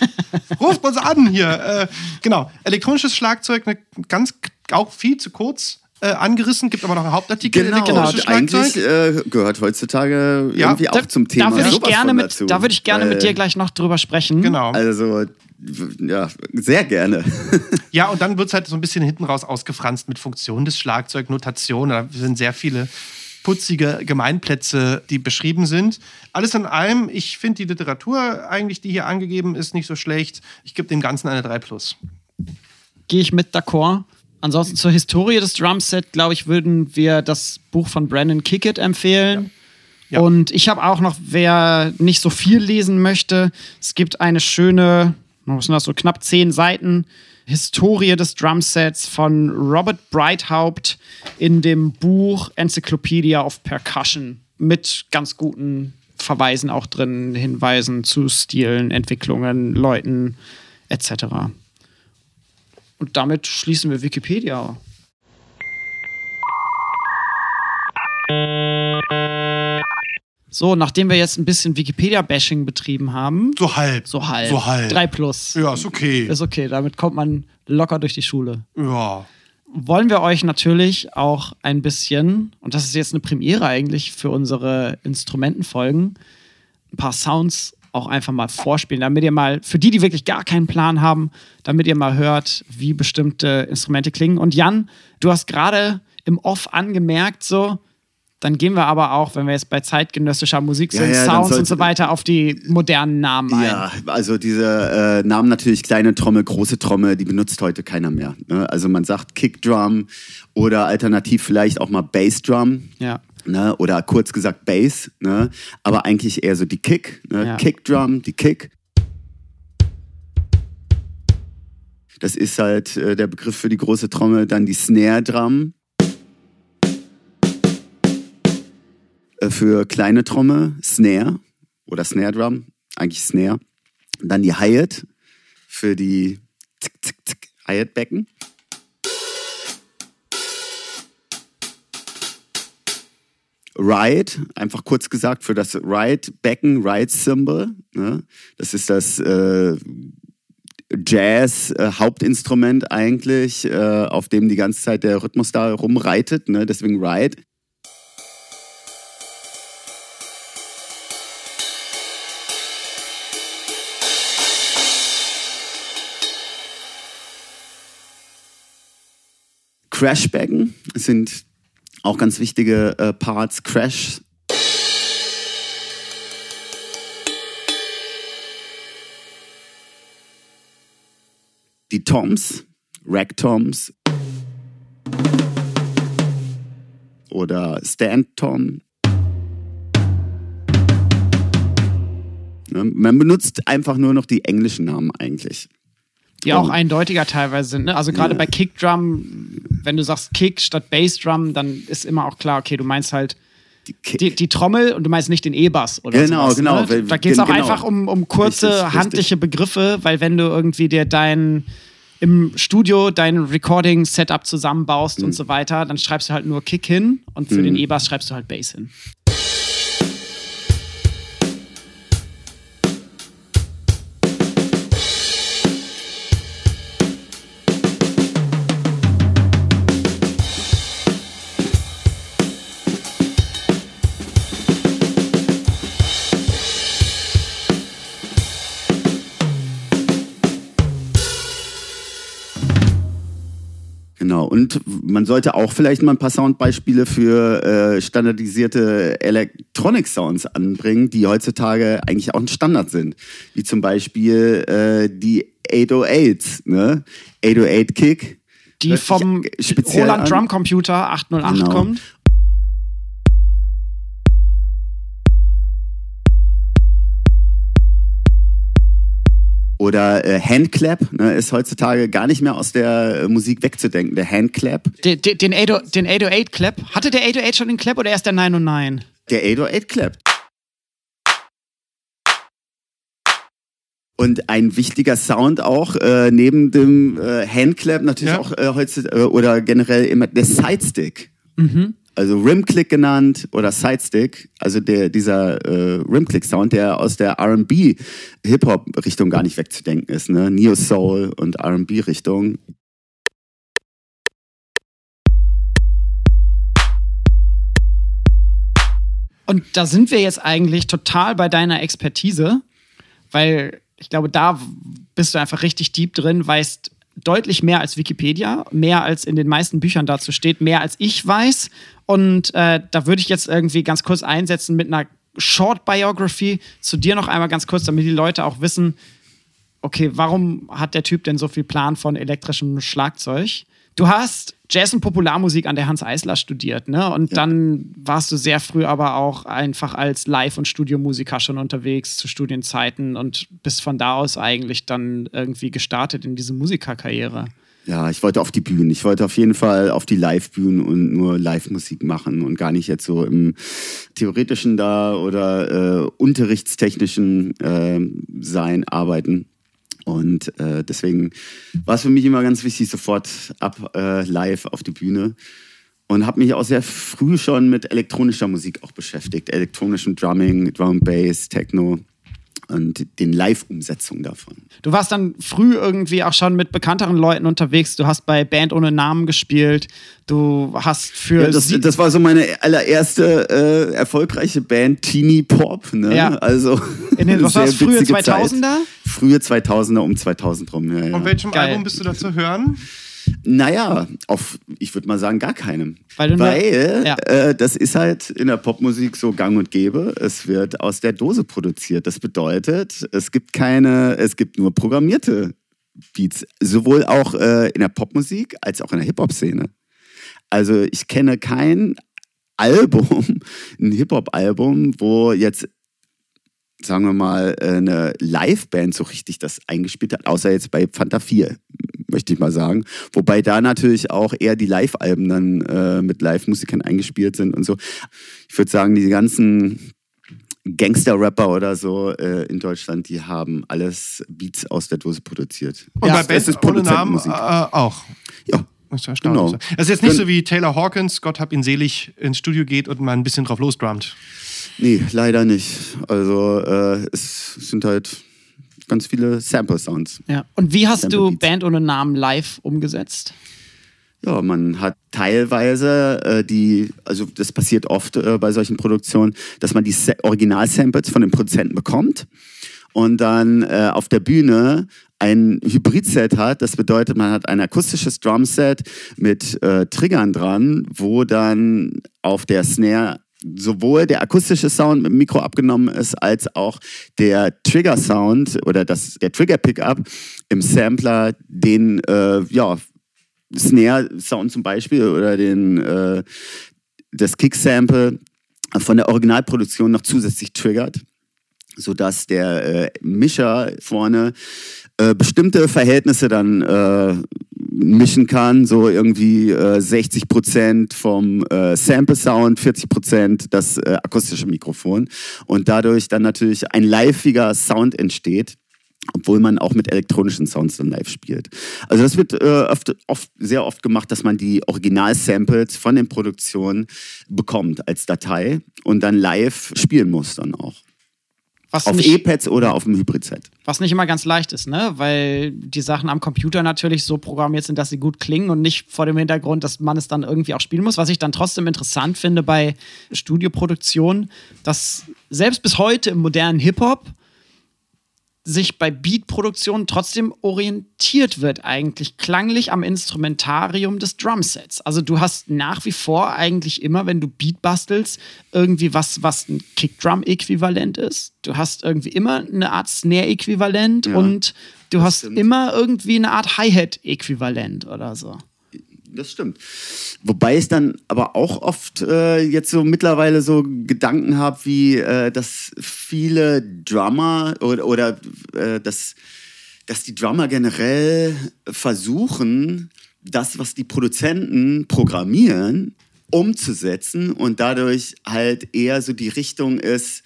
Ruft uns an hier. Äh, genau. Elektronisches Schlagzeug, ne, ganz auch viel zu kurz äh, angerissen, gibt aber noch einen Hauptartikel. Genau, elektronisches und eigentlich äh, gehört heutzutage Ja, irgendwie auch zum Thema da würde ich gerne mit, dazu. da würde ich gerne mit dir gleich noch drüber sprechen. Genau. Also, ja, sehr gerne. Ja, und dann wird es halt so ein bisschen hinten raus ausgefranst mit Funktionen des Schlagzeug, Notation. Da sind sehr viele putzige Gemeinplätze, die beschrieben sind. Alles in allem, ich finde die Literatur eigentlich, die hier angegeben ist, nicht so schlecht. Ich gebe dem Ganzen eine 3 plus. Gehe ich mit d'accord. Ansonsten zur Historie des Drumset, glaube ich, würden wir das Buch von Brandon Kickett empfehlen. Ja. Und ich habe auch noch, wer nicht so viel lesen möchte, es gibt eine schöne, was sind das, so knapp zehn Seiten Historie des Drumsets von Robert Breithaupt in dem Buch Encyclopedia of Percussion mit ganz guten Verweisen auch drin, Hinweisen zu Stilen, Entwicklungen, Leuten etc. Und damit schließen wir Wikipedia. So, nachdem wir jetzt ein bisschen Wikipedia-Bashing betrieben haben, So halb. so halb. So halb. Drei plus. Ja, ist okay. Ist okay, damit kommt man locker durch die Schule. Ja. Wollen wir euch natürlich auch ein bisschen, und das ist jetzt eine Premiere eigentlich für unsere Instrumentenfolgen, ein paar Sounds auch einfach mal vorspielen, damit ihr mal, für die, die wirklich gar keinen Plan haben, damit ihr mal hört, wie bestimmte Instrumente klingen. Und Jan, du hast gerade im Off angemerkt, so, dann gehen wir aber auch, wenn wir jetzt bei zeitgenössischer Musik Ja, sind, ja, dann Sounds und so weiter, auf die modernen Namen ein. Ja, also diese äh, Namen natürlich kleine Trommel, große Trommel, die benutzt heute keiner mehr. Ne? Also man sagt Kickdrum oder alternativ vielleicht auch mal Bassdrum. Ja. Ne? Oder kurz gesagt Bass, ne? aber eigentlich eher so die Kick, ne? Ja. Kickdrum, die Kick. Das ist halt äh, der Begriff für die große Trommel, dann die Snare Drum. Äh, Für kleine Trommel Snare oder Snare Drum, eigentlich Snare. Dann die Hi-Hat für die Hi-Hat-Becken. Ride, einfach kurz gesagt für das Ride-Becken, Ride-Symbol. Ne? Das ist das äh, Jazz-Hauptinstrument eigentlich, äh, auf dem die ganze Zeit der Rhythmus da rumreitet. Ne? Deswegen Ride. Crashbecken sind auch ganz wichtige äh, Parts. Crash. Die Toms, Rack-Toms oder Stand-Tom. Ne, Man benutzt einfach nur noch die englischen Namen eigentlich. Die auch eindeutiger teilweise sind. Ne? Also gerade Ja. bei Kickdrum, wenn du sagst Kick statt Bassdrum, dann ist immer auch klar, okay, du meinst halt Die die, Trommel und du meinst nicht den E-Bass oder Genau, sowas, genau, Ne? Da geht es auch genau. einfach um, um kurze Richtig, richtig. handliche Begriffe, weil wenn du irgendwie dir dein im Studio dein Recording-Setup zusammenbaust Mhm. und so weiter, dann schreibst du halt nur Kick hin und für den E-Bass schreibst du halt Bass hin. Und man sollte auch vielleicht mal ein paar Soundbeispiele für äh, standardisierte Electronic Sounds anbringen, die heutzutage eigentlich auch ein Standard sind. Wie zum Beispiel äh, die 808s, ne? 808 Kick. Die vom speziell Roland an. Drum Computer 808 Genau. kommt. Oder äh, Handclap, ne, ist heutzutage gar nicht mehr aus der äh, Musik wegzudenken. Der Handclap, Den, den, den 808 den 808 Clap. Hatte der 808 schon den Clap oder erst der 909? der 808 Clap. Und ein wichtiger Sound auch, äh, neben dem äh, Handclap natürlich Ja. auch äh, heutzutage, äh, oder generell immer der Sidestick. Mhm. Also Rimclick genannt oder Sidestick, also der, dieser äh, Rimclick-Sound, der aus der R&B Hip-Hop-Richtung gar nicht wegzudenken ist, ne? Neo-Soul und R&B-Richtung. Und da sind wir jetzt eigentlich total bei deiner Expertise, weil ich glaube, da bist du einfach richtig deep drin, weißt deutlich mehr als Wikipedia, mehr als in den meisten Büchern dazu steht, mehr als ich weiß. Und äh, da würde ich jetzt irgendwie ganz kurz einsetzen mit einer Short Biography zu dir noch einmal ganz kurz, damit die Leute auch wissen, okay, warum hat der Typ denn so viel Plan von elektrischem Schlagzeug? Du hast Jazz und Popularmusik an der Hans Eisler studiert, ne? Und ja. dann warst du sehr früh aber auch einfach als Live- und Studiomusiker schon unterwegs zu Studienzeiten und bist von da aus eigentlich dann irgendwie gestartet in diese Musikerkarriere. Ja, ich wollte auf die Bühnen. Ich wollte auf jeden Fall auf die Live-Bühnen und nur Live-Musik machen und gar nicht jetzt so im theoretischen da oder äh, unterrichtstechnischen äh, sein, arbeiten. Und äh, deswegen war es für mich immer ganz wichtig, sofort ab äh, live auf die Bühne. Und habe mich auch sehr früh schon mit elektronischer Musik auch beschäftigt. Elektronischem Drumming, Drum Bass, Techno und den Live-Umsetzungen davon. Du warst dann früh irgendwie auch schon mit bekannteren Leuten unterwegs. Du hast bei Band ohne Namen gespielt. Du hast für. Ja, das, das war so meine allererste äh, erfolgreiche Band, Teeny Pop. Ne? Ja. Also. In den, was war das, frühe 2000er? Zeit. Frühe 2000er um 2000 rum. Ja, ja. Von welchem Geil. Album bist du da zu hören? Naja, auf, ich würde mal sagen, gar keinem. Weil, Weil ja. äh, das ist halt in der Popmusik so gang und gäbe. Es wird aus der Dose produziert. Das bedeutet, es gibt keine, es gibt nur programmierte Beats. Sowohl auch äh, in der Popmusik als auch in der Hip-Hop-Szene. Also ich kenne kein Album, ein Hip-Hop-Album, wo jetzt sagen wir mal, eine Liveband so richtig das eingespielt hat, außer jetzt bei Fanta 4 möchte ich mal sagen. Wobei da natürlich auch eher die Live-Alben dann äh, mit Live-Musikern eingespielt sind und so. Ich würde sagen, die ganzen Gangster-Rapper oder so äh, in Deutschland, die haben alles Beats aus der Dose produziert. Und ja, bei Bands ohne Namen äh, auch. Ja. Das ist genau. Das ist jetzt nicht so wie Taylor Hawkins, Gott hab ihn selig, ins Studio geht und mal ein bisschen drauf losdrummt. Nee, leider nicht. Also äh, es sind halt ganz viele Sample-Sounds. Ja. Und wie hast du Band ohne Namen live umgesetzt? Ja, man hat teilweise äh, die, also das passiert oft äh, bei solchen Produktionen, dass man die Original-Samples von den Produzenten bekommt und dann äh, auf der Bühne ein Hybrid-Set hat. Das bedeutet, man hat ein akustisches Drumset mit äh, Triggern dran, wo dann auf der Snare sowohl der akustische Sound mit dem Mikro abgenommen ist, als auch der Trigger-Sound oder das, der Trigger-Pickup im Sampler den äh, ja, Snare-Sound zum Beispiel oder den, äh, das Kick-Sample von der Originalproduktion noch zusätzlich triggert, sodass der äh, Mischer vorne äh, bestimmte Verhältnisse dann äh, mischen kann, so irgendwie äh, 60 Prozent vom äh, Sample Sound, 40 Prozent das äh, akustische Mikrofon und dadurch dann natürlich ein liveiger Sound entsteht. Obwohl man auch mit elektronischen Sounds dann live spielt. Also das wird äh, oft, oft, sehr oft gemacht, dass man die Original-Samples von den Produktionen bekommt als Datei und dann live spielen muss dann auch. Was auf E-Pads oder auf dem Hybrid-Set. Was nicht immer ganz leicht ist, ne? Weil die Sachen am Computer natürlich so programmiert sind, dass sie gut klingen und nicht vor dem Hintergrund, dass man es dann irgendwie auch spielen muss. Was ich dann trotzdem interessant finde bei Studioproduktionen, dass selbst bis heute im modernen Hip-Hop sich bei Beatproduktionen trotzdem orientiert wird, eigentlich klanglich am Instrumentarium des Drumsets. Also du hast nach wie vor eigentlich immer, wenn du Beat bastelst, irgendwie was, was ein Kickdrum-Äquivalent ist. Du hast irgendwie immer eine Art Snare-Äquivalent ja, und du hast stimmt. immer irgendwie eine Art Hi-Hat-Äquivalent oder so das stimmt. Wobei ich dann aber auch oft äh, jetzt so mittlerweile so Gedanken habe, wie äh, dass viele Drummer oder, oder äh, dass, dass die Drummer generell versuchen, das, was die Produzenten programmieren, umzusetzen und dadurch halt eher so die Richtung ist,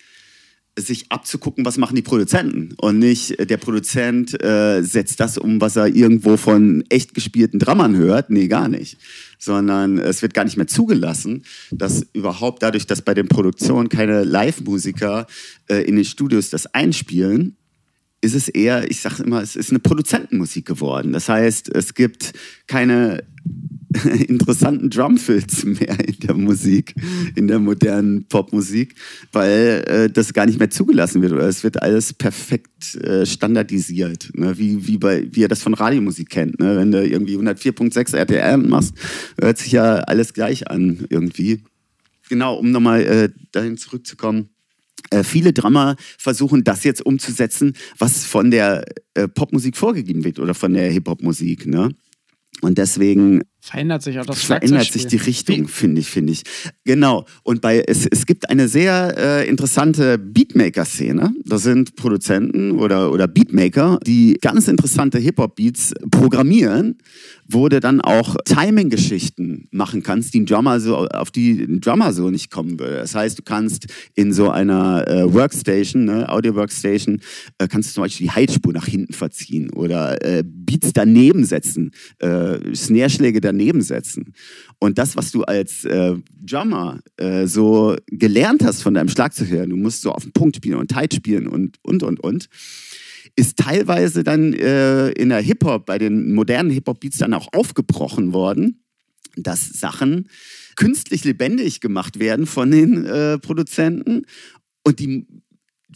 sich abzugucken, was machen die Produzenten. Und nicht äh, der Produzent äh, setzt das um, was er irgendwo von echt gespielten Drammern hört. Nee, gar nicht. Sondern es wird gar nicht mehr zugelassen, dass überhaupt dadurch, dass bei den Produktionen keine Live-Musiker äh, in den Studios das einspielen, ist es eher, ich sage immer, es ist eine Produzentenmusik geworden. Das heißt, es gibt keine interessanten Drumfills mehr in der Musik, in der modernen Popmusik, weil äh, das gar nicht mehr zugelassen wird. Oder es wird alles perfekt äh, standardisiert, ne? wie, wie, bei, wie ihr das von Radiomusik kennt. Ne? Wenn du irgendwie 104.6 RTR machst, hört sich ja alles gleich an irgendwie. Genau, um nochmal äh, dahin zurückzukommen. Äh, viele Drummer versuchen das jetzt umzusetzen, was von der äh, Popmusik vorgegeben wird oder von der Hip-Hop-Musik. Ne? Und deswegen verändert sich auch das verändert sich die Richtung, finde ich, finde ich. Genau. Und bei es, es gibt eine sehr äh, interessante Beatmaker-Szene. Da sind Produzenten oder, oder Beatmaker, die ganz interessante Hip-Hop-Beats programmieren, wo du dann auch Timing-Geschichten machen kannst, die ein Drummer so, auf die ein Drummer so nicht kommen würde. Das heißt, du kannst in so einer äh, Workstation, ne, Audio-Workstation, äh, kannst du zum Beispiel die Heizspur nach hinten verziehen oder äh, Beats daneben setzen, äh, Snare-Schläge daneben setzen. Und das, was du als äh, Drummer äh, so gelernt hast von deinem Schlagzeughörer, du musst so auf den Punkt spielen und tight spielen und, und, und, und ist teilweise dann äh, in der Hip-Hop, bei den modernen Hip-Hop-Beats dann auch aufgebrochen worden, dass Sachen künstlich lebendig gemacht werden von den äh, Produzenten und die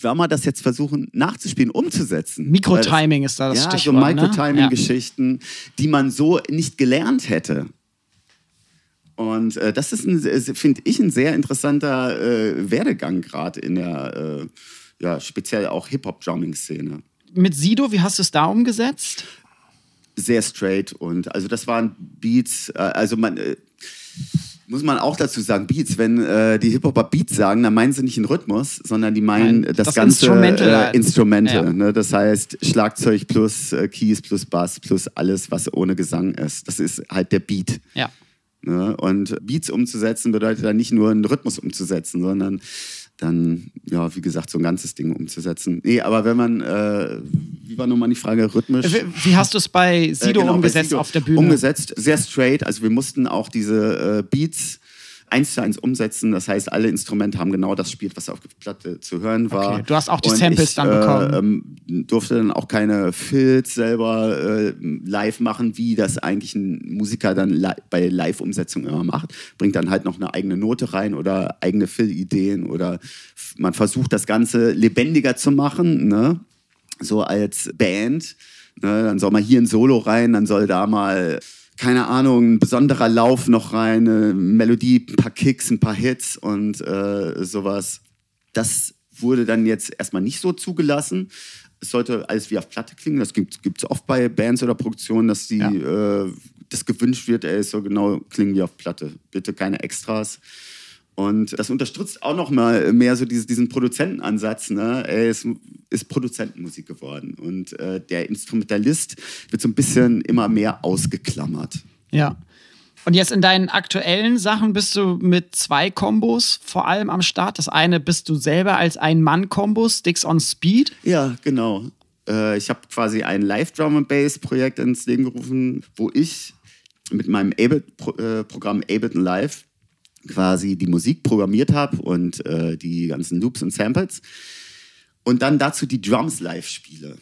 Drummer das jetzt versuchen nachzuspielen, umzusetzen. Mikrotiming ist da das ja, Stichwort. so ne? Mikrotiming-Geschichten, ja. die man so nicht gelernt hätte. Und äh, das ist, finde ich, ein sehr interessanter äh, Werdegang gerade in der, äh, ja, speziell auch Hip-Hop-Drumming-Szene. Mit Sido, wie hast du es da umgesetzt? Sehr straight und also das waren Beats, äh, also man äh, muss man auch dazu sagen, Beats, wenn äh, die Hip-Hopper Beats sagen, dann meinen sie nicht einen Rhythmus, sondern die meinen Nein, das, das ganze Instrumental. äh, Instrumente. Ja. Ne? Das heißt Schlagzeug plus äh, Keys plus Bass plus alles, was ohne Gesang ist. Das ist halt der Beat. Ja. Ne? Und Beats umzusetzen bedeutet dann nicht nur einen Rhythmus umzusetzen, sondern dann, ja, wie gesagt, so ein ganzes Ding umzusetzen. Nee, aber wenn man, äh, wie war nochmal die Frage, rhythmisch? Wie, wie hast du es bei Sido Äh, genau, bei umgesetzt Sido auf der Bühne? Umgesetzt, sehr straight. Also wir mussten auch diese äh, Beats eins zu eins umsetzen. Das heißt, alle Instrumente haben genau das gespielt, was auf der Platte zu hören war. Okay, du hast auch die Und Samples ich, dann bekommen. Äh, ähm, durfte dann auch keine Fills selber äh, live machen, wie das eigentlich ein Musiker dann li bei Live-Umsetzung immer macht. Bringt dann halt noch eine eigene Note rein oder eigene Fill-Ideen oder man versucht das Ganze lebendiger zu machen, ne? So als Band. Ne? Dann soll mal hier ein Solo rein, dann soll da mal keine Ahnung, ein besonderer Lauf noch rein, eine Melodie, ein paar Kicks, ein paar Hits und äh, sowas. Das wurde dann jetzt erstmal nicht so zugelassen. Es sollte alles wie auf Platte klingen. Das gibt es oft bei Bands oder Produktionen, dass die, Ja. äh, das gewünscht wird, ey, es soll genau klingen wie auf Platte. Bitte keine Extras. Und das unterstützt auch noch mal mehr so dieses, diesen Produzentenansatz. Ne? Ey, es ist Produzentenmusik geworden. Und äh, der Instrumentalist wird so ein bisschen immer mehr ausgeklammert. Ja. Und jetzt in deinen aktuellen Sachen bist du mit zwei Kombos vor allem am Start. Das eine bist du selber als Ein-Mann-Kombo, Sticks on Speed. Ja, genau. Äh, ich habe quasi ein Live-Drum-and-Bass-Projekt ins Leben gerufen, wo ich mit meinem Ableton-Programm Ableton Live quasi die Musik programmiert habe und äh, die ganzen Loops und Samples. Und dann dazu die Drums live spiele.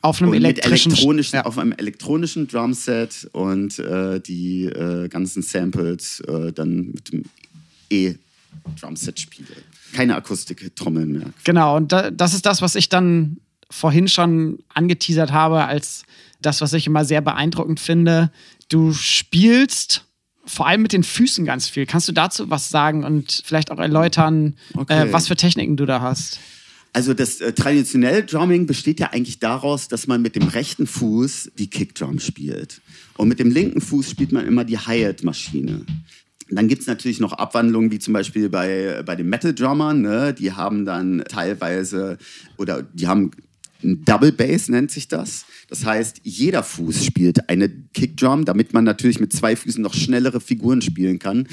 Auf einem elektrischen. elektronischen, ja. auf einem elektronischen Drumset und äh, die äh, ganzen Samples äh, dann mit dem E-Drumset spiele. Keine Akustik-Trommeln mehr. Genau, und da, das ist das, was ich dann vorhin schon angeteasert habe, als das, was ich immer sehr beeindruckend finde. Du spielst vor allem mit den Füßen ganz viel. Kannst du dazu was sagen und vielleicht auch erläutern, Okay. äh, was für Techniken du da hast? Also das äh, traditionelle Drumming besteht ja eigentlich daraus, dass man mit dem rechten Fuß die Kickdrum spielt. Und mit dem linken Fuß spielt man immer die Hi-Hat-Maschine. Dann gibt es natürlich noch Abwandlungen, wie zum Beispiel bei, bei den Metal-Drummern. Ne? Die haben dann teilweise, oder die haben Double Bass nennt sich das. Das heißt, jeder Fuß spielt eine Kickdrum, damit man natürlich mit zwei Füßen noch schnellere Figuren spielen kann.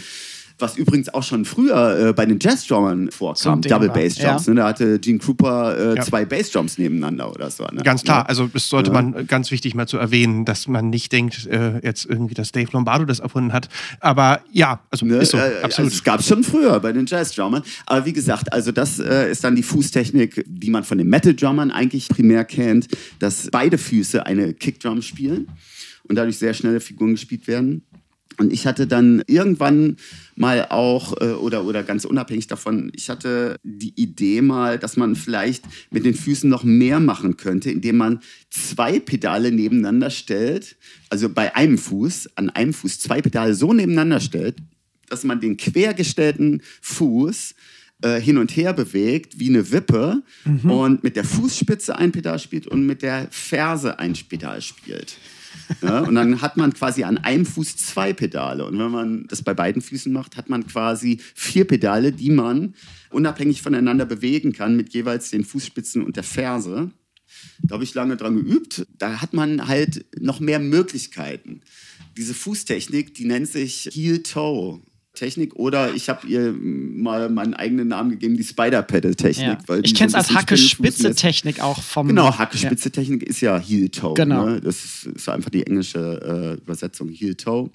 Was übrigens auch schon früher äh, bei den Jazz-Drummern vorkam, Double war, Bass Drums. ja. Ne? Da hatte Gene Krupa äh, Ja. zwei Bass Drums nebeneinander oder so. Ne? Ganz klar, also das sollte man äh, ganz wichtig mal zu erwähnen, dass man nicht denkt, äh, jetzt irgendwie, dass Dave Lombardo das erfunden hat. Aber ja, also Ne? ist so, Äh, absolut. Also es gab schon früher bei den Jazz-Drummern. Aber wie gesagt, also das äh, ist dann die Fußtechnik, die man von den Metal-Drummern eigentlich primär kennt, dass beide Füße eine Kickdrum spielen und dadurch sehr schnelle Figuren gespielt werden. Und ich hatte dann irgendwann mal auch, äh, oder, oder ganz unabhängig davon, ich hatte die Idee mal, dass man vielleicht mit den Füßen noch mehr machen könnte, indem man zwei Pedale nebeneinander stellt, also bei einem Fuß, an einem Fuß zwei Pedale so nebeneinander stellt, dass man den quergestellten Fuß äh, hin und her bewegt wie eine Wippe und mit der Fußspitze ein Pedal spielt und mit der Ferse ein Pedal spielt. Ja, und dann hat man quasi an einem Fuß zwei Pedale. Und wenn man das bei beiden Füßen macht, hat man quasi vier Pedale, die man unabhängig voneinander bewegen kann mit jeweils den Fußspitzen und der Ferse. Da habe ich lange dran geübt. Da hat man halt noch mehr Möglichkeiten. Diese Fußtechnik, die nennt sich Heel-Toe. Technik oder ich habe ihr mal meinen eigenen Namen gegeben, die Spider-Pedal-Technik. Ja. Ich kenne es so als Hacke-Spitze-Technik auch vom. Genau, Hacke-Spitze-Technik ist ja Heel-Toe. Genau. Ne? Das ist, ist einfach die englische äh, Übersetzung, Heel-Toe.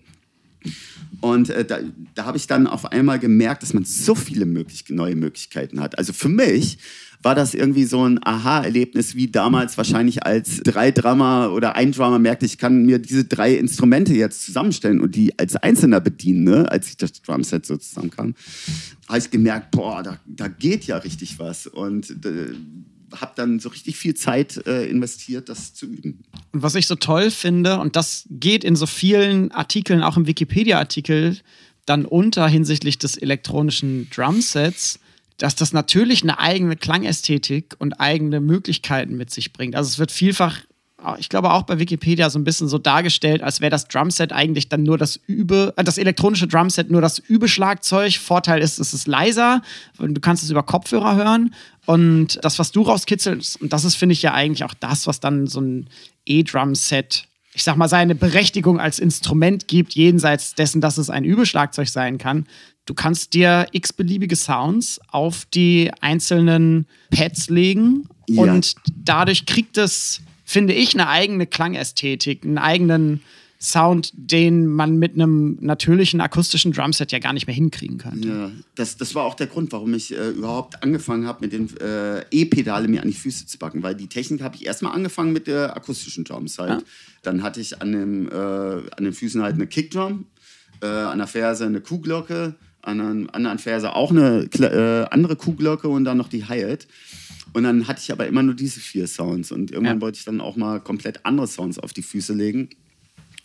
Und äh, da, da habe ich dann auf einmal gemerkt, dass man so viele möglich neue Möglichkeiten hat. Also für mich war das irgendwie so ein Aha-Erlebnis, wie damals wahrscheinlich als drei Drummer oder ein Drummer merkte, ich kann mir diese drei Instrumente jetzt zusammenstellen und die als Einzelner bedienen, ne? als ich das Drumset so zusammenkam, habe ich gemerkt, boah, da, da geht ja richtig was. Und äh, habe dann so richtig viel Zeit äh, investiert, das zu üben. Und was ich so toll finde, und das geht in so vielen Artikeln, auch im Wikipedia-Artikel, dann unter hinsichtlich des elektronischen Drumsets, dass das natürlich eine eigene Klangästhetik und eigene Möglichkeiten mit sich bringt. Also es wird vielfach, ich glaube auch bei Wikipedia so ein bisschen so dargestellt, als wäre das Drumset eigentlich dann nur das Übe, äh, das elektronische Drumset nur das Übeschlagzeug. Vorteil ist, es ist leiser, du kannst es über Kopfhörer hören. Und das, was du rauskitzelst, und das ist, finde ich, ja eigentlich auch das, was dann so ein E-Drum-Set, ich sag mal, seine Berechtigung als Instrument gibt, jenseits dessen, dass es ein Übeschlagzeug sein kann. Du kannst dir x-beliebige Sounds auf die einzelnen Pads legen Ja. und dadurch kriegt es, finde ich, eine eigene Klangästhetik, einen eigenen Sound, den man mit einem natürlichen akustischen Drumset ja gar nicht mehr hinkriegen könnte. Ja, das, das war auch der Grund, warum ich äh, überhaupt angefangen habe, mit den äh, E-Pedale mir an die Füße zu packen. Weil die Technik habe ich erstmal angefangen mit der akustischen Drums halt. Ja. Dann hatte ich an, dem, äh, an den Füßen halt eine Kickdrum, äh, an der Ferse eine Kuhglocke, an der anderen Ferse auch eine äh, andere Kuhglocke und dann noch die Hi-Hat. Und dann hatte ich aber immer nur diese vier Sounds. Und irgendwann Ja. wollte ich dann auch mal komplett andere Sounds auf die Füße legen,